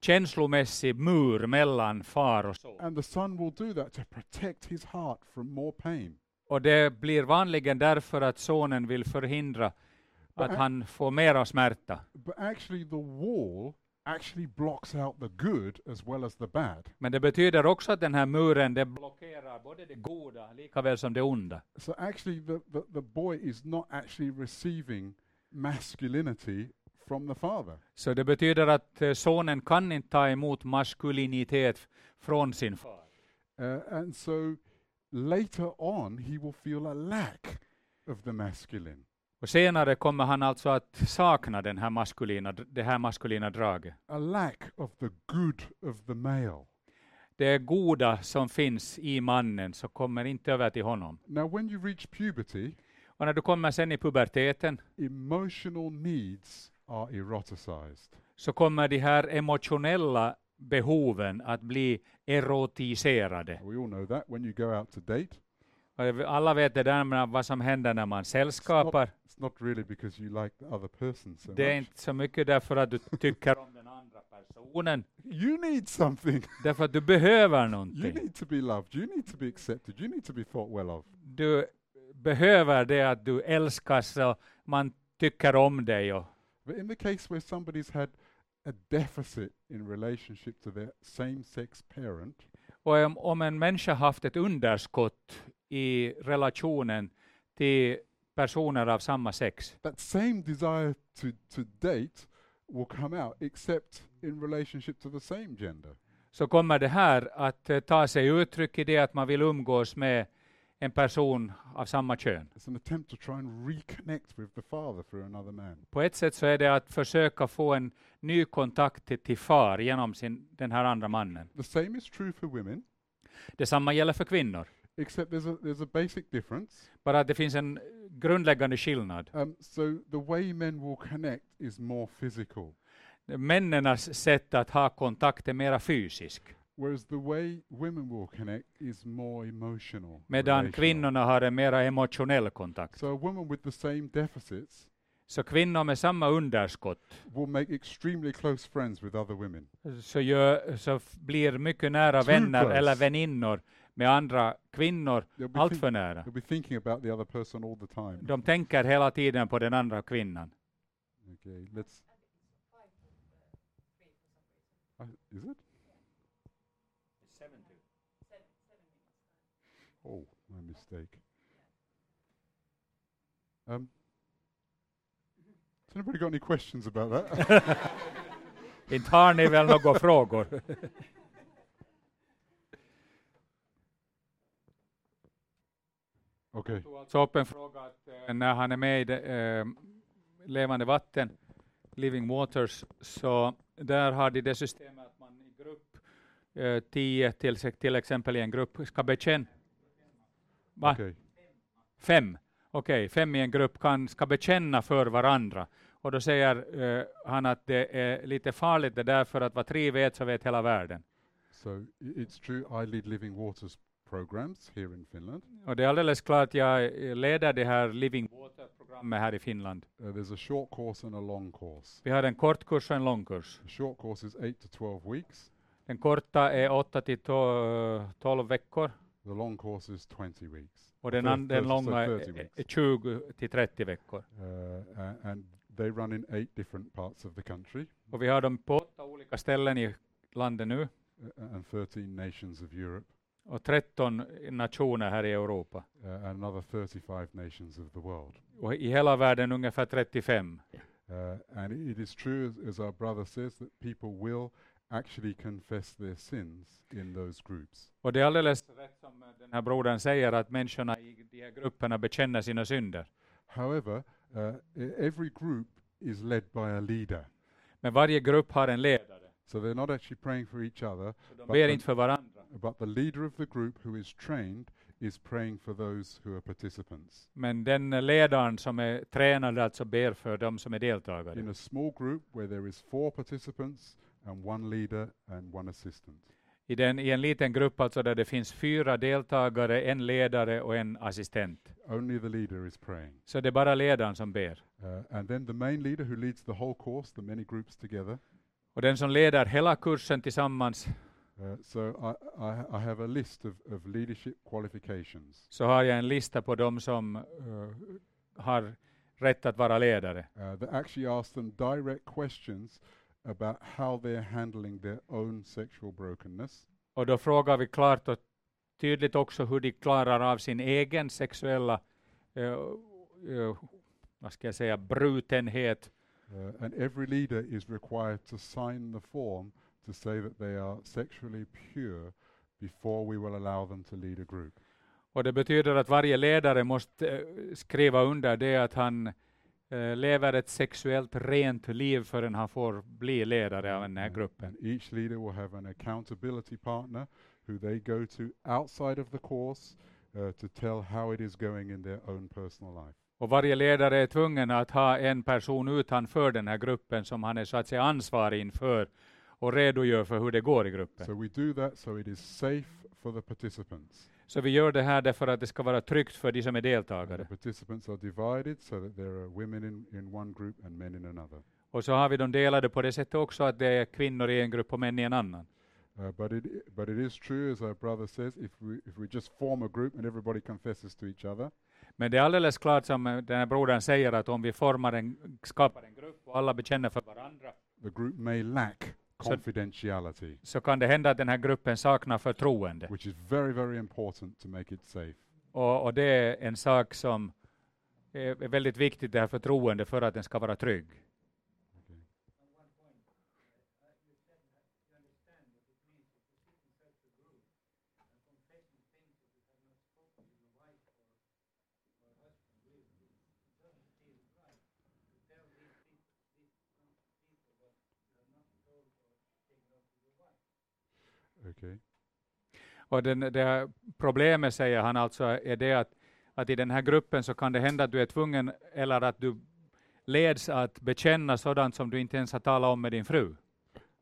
känslomässig mur mellan far och son. And the son will do that to protect his heart from more pain. Och det blir vanligen därför att sonen vill förhindra att But- han får mera smärta. But actually, the wall actually blocks out the good as well as the bad. Men det betyder också att den här muren det blockerar både det goda lika väl som det onda. So actually, the, the, the boy is not actually receiving masculinity from the father. Så det betyder att eh, sonen kan inte ta emot maskulinitet från sin far. Uh, and so later on, he will feel a lack of the masculine. Och senare kommer han alltså att sakna den här maskulina, det här maskulina draget. a lack of the good of the male. Det goda som finns i mannen så kommer inte över till honom. Now, when you reach puberty, Och när du kommer sen i puberteten emotional needs are eroticized. så kommer de här emotionella behoven att bli erotiserade. We all know that when you go out to date, Alla vet det där med vad som händer när man sällskapar. It's not really because you like the other person so Det är much. inte så mycket därför att du tycker om den andra personen, You need something. *laughs* därför att du behöver You någonting. need to be loved. You need to be accepted. You need to be thought well of. Du behöver det att du älskas och man tycker om dig. Och, But in the case where somebody's had a deficit in relationship to their same-sex parent, och om, om en människa haft ett underskott i relationen till personer av samma sex, that same desire to, to date will come out, except in relationship to the same gender. så kommer det här att eh, ta sig uttryck i det att man vill umgås med en person av samma kön. På ett sätt så är det att försöka få en ny kontakt till, till far genom sin, den här andra mannen. The same is true for women, Detsamma gäller för kvinnor, except there's a, there's a basic difference. bara att det finns en grundläggande skillnad. Um, so the way men will connect is more physical, Männens sätt att ha kontakt är mera fysisk, whereas the way women will connect is more emotional. medan kvinnorna har en mera emotionell kontakt. So a woman with the same deficits Så kvinnor med samma underskott will make extremely close friends with other women. så, gör, så blir mycket nära Too vänner close. eller väninnor med andra kvinnor They'll be, allt för nära. they'll be thinking about the other person all the time. De tänker hela tiden på den andra kvinnan. Okay, let's. Uh, is it? Oh, my mistake. Um, has anybody got any questions about that? *laughs* Inte har ni väl några frågor? *laughs* okay. Så upp en fråga att eh, när han är med i det, eh, Levande vatten, Living Waters, så där har de det systemet att man i grupp, eh, tio till, till exempel i en grupp, ska bekänna, va? Okay. Fem. Okej, fem i en grupp kan, ska bekänna för varandra. Och då säger eh, han att det är lite farligt det där för att vad tre vet så vet hela världen. So it's true. I lead Living Waters programs here in Finland. Och det är alldeles klart, jag eh, leder det här Living Water-programmet här i Finland. Uh, there's a short course and a long course. Vi har en kort kurs och en lång kurs. The short course is eight to twelve weeks. Den korta är 8 till 12 veckor The long course is twenty weeks. och den, an, den 30 so långa 30 är, weeks. är 20 till 30 veckor. Uh, and they run in eight different parts of the country Och vi har dem på åtta olika ställen i landet nu uh, and 13 nations of Europe och 13 nationer här i Europa. uh, and another 35 nations of the world. Och i hela världen ungefär 35. Uh, and it is true, as, as our brother says, that people will actually confess their sins in those groups. Och det är alldeles rätt som den här brodern säger att människorna i de här grupperna bekänner sina synder. However, uh, e- every group is led by a leader. Men varje grupp har en ledare. So they're not actually praying for each other, Så de ber inte för varandra. but the leader of the group who is trained is praying for those who are participants. Men den ledaren som är tränad alltså ber för de som är deltagare. In a small group where there is four participants and one leader and one assistant. I, den, I en liten grupp alltså där det finns fyra deltagare, en ledare och en assistent. Only the leader is praying. Så det är bara ledaren som ber. Uh, and then the main leader who leads the whole course, the many groups together. Och den som leder hela kursen tillsammans, Uh, so I, I, I have a list of, of leadership qualifications. så har jag en lista på de som eh, har rätt att vara ledare. Uh, that actually ask them direct questions about how they're handling their own sexual brokenness. Och då frågar vi klart och tydligt också hur de klarar av sin egen sexuella, eh, eh, vad ska jag säga, brutenhet. Uh, and every leader is required to sign the form to say that they are sexually pure before we will allow them to lead a group. Och det betyder att varje ledare måste skriva under det att han eh, lever ett sexuellt rent liv förrän han får bli ledare av den här gruppen. And each leader will have an accountability partner who they go to outside of the course uh, to tell how it is going in their own personal life. Och varje ledare är tvungen att ha en person utanför den här gruppen som han är så att säga ansvarig inför och redogör för hur det går i gruppen. So we do that so it is safe for the participants. Så vi gör det här därför att det ska vara tryggt för de som är deltagare. Och så har vi dem delade på det sättet också att det är kvinnor i en grupp och män i en annan. Uh, but it but it is true, as our brother says, if we if we just form a group and everybody confesses to each other, Men det är alldeles klart som eh, den här brodern säger att om vi formar en, skapar en grupp och alla bekänner för varandra the group may lack confidentiality, så kan det hända att den här gruppen saknar förtroende. which is very very important to make it safe. Och, och det är en sak som är är väldigt viktigt, det här förtroende, för att den ska vara trygg. Okay. Och den, det problemet, säger han alltså, är det att, att i den här gruppen så kan det hända att du är tvungen, eller att du leds att bekänna sådant som du inte ens har talat om med din fru.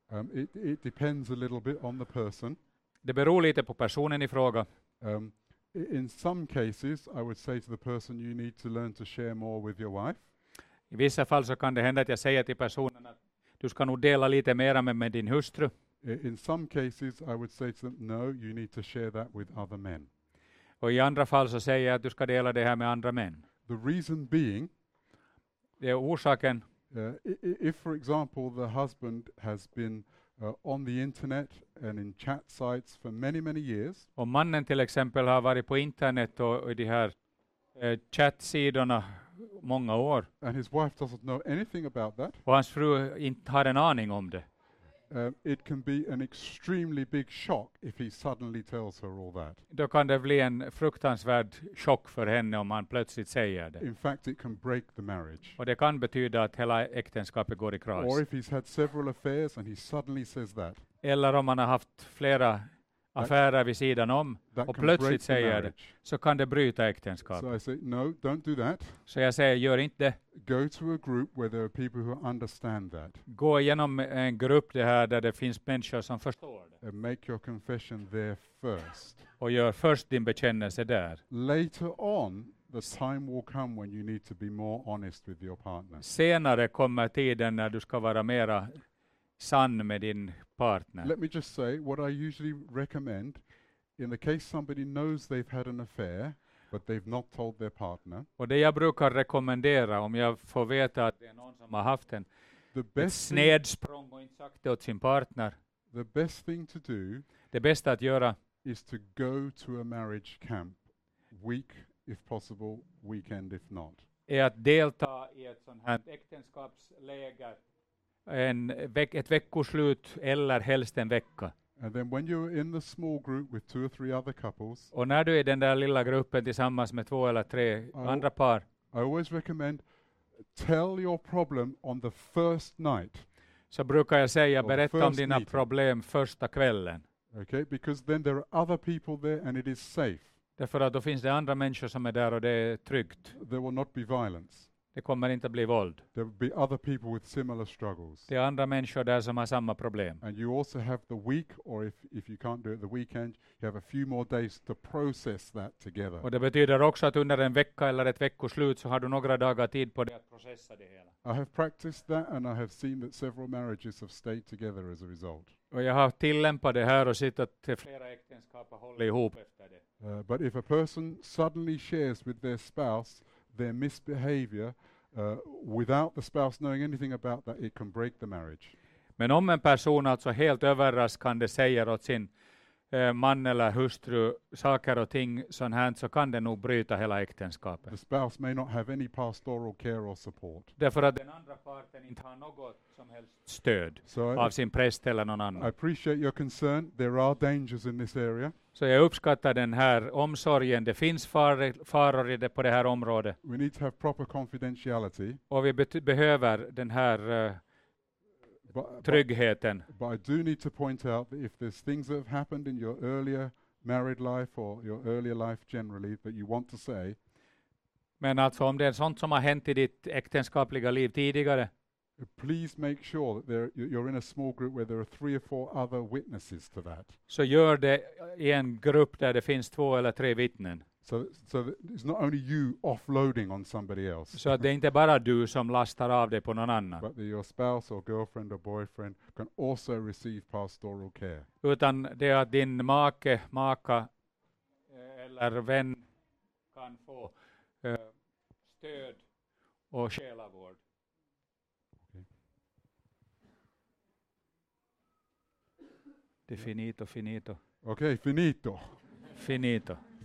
Um, it it depends a little bit on the person. Det beror lite på personen i fråga. Um, i- in some cases, I would say to the person, you need to learn to share more with your wife. I vissa fall så kan det hända att jag säger till personen att du ska nog dela lite mera med, med din hustru. I- In some cases, I would say to them, no, you need to share that with other men. Och i andra fall så säger jag att du ska dela det här med andra män. The reason being, Det är orsaken. uh, if, for example, the husband has been uh, on the internet and in chat sites for many, many years, Om mannen till exempel har varit på internet och, och i de här eh, chattsidorna många år. And his wife doesn't know anything about that, och hans fru inte har en aning om det, um, it can be an extremely big shock if he suddenly tells her all that. då kan det bli en fruktansvärd chock för henne om han plötsligt säger det. In fact, it can break the marriage. Och det kan betyda att hela äktenskapet går i Or kras. if he's had several affairs and he suddenly says that, Eller om man har haft flera affärer vid sidan om, Och plötsligt säger det. så kan det bryta äktenskapet. So I say, no, don't do that. Så jag säger, gör inte det. Go to a group where there are people who understand that Gå igenom en grupp det här där det finns människor som förstår det. and make your confession there first. Och gör först din bekännelse där. Later on, the time will come when you need to be more honest with your partner. Senare kommer tiden när du ska vara mera sann med din partner. Let me just say what I usually recommend in the case somebody knows they've had an affair, but they've not told their partner. Och det jag brukar rekommendera om jag får veta att det är någon som har haft en The ett best, thing, snedsprång och inte sagt det åt sin partner. the best thing to do Det bästa att göra is to go to a marriage camp, week if possible, weekend if not. är att delta i ett sånt här äktenskapsläger en veck, ett veckoslut eller helst en vecka. And then when you're in the small group with two or three other couples, Och när du är i den där lilla gruppen tillsammans med två eller tre andra par I always recommend tell your problem on the first night, så brukar jag säga Or berätta om first dina meeting. problem första kvällen. okay? Because then there are other people there and it is safe. Därför att då finns det andra människor som är där och det är tryggt. There will not be violence. Det kommer inte bli våld. There will be other people with similar struggles. Det är andra människor där som har samma problem. And you also have the week, or if, if you can't do it the weekend, you have a few more days to process that together. Och det betyder också att under en vecka eller ett veckoslut så har du några dagar tid på dig att processa det hela. I have practiced that and I have seen that several marriages have stayed together as a result. Och jag har tillämpat det här och sett att flera äktenskap har hållit ihop efter det. Uh, but if a person suddenly shares with their spouse their misbehavior uh, without the spouse knowing anything about that, it can break the marriage. Men om en person alltså helt överraskande säger åt sin man eller hustru saker och ting sånt här, så kan det nog bryta hela äktenskapet. The spouse may not have any pastoral care or support. Därför att den andra parten inte har något som helst stöd So I, av sin präst eller någon I annan. appreciate your concern. There are dangers in this area. Så jag uppskattar den här omsorgen. Det finns far, faror i det, på det här området. We need to have proper confidentiality. Och vi behöver den här eh, But, but, tryggheten. but I do need to point out that if there's things that have happened in your earlier married life or your earlier life generally that you want to say, Men alltså om det är sånt som har hänt i ditt äktenskapliga liv tidigare, please make sure that there, you- you're in a small group where there are three or four other witnesses to that. så gör det i en grupp där det finns två eller tre vittnen. So, so it's not only you offloading on somebody else, Så det är inte bara du som lastar av det på någon annan, but your spouse or girlfriend or boyfriend can also receive pastoral care. utan det är att din make, maka eh, eller vän kan få eh, stöd och själavård. Det är finito, finito, Okay, finito. finito.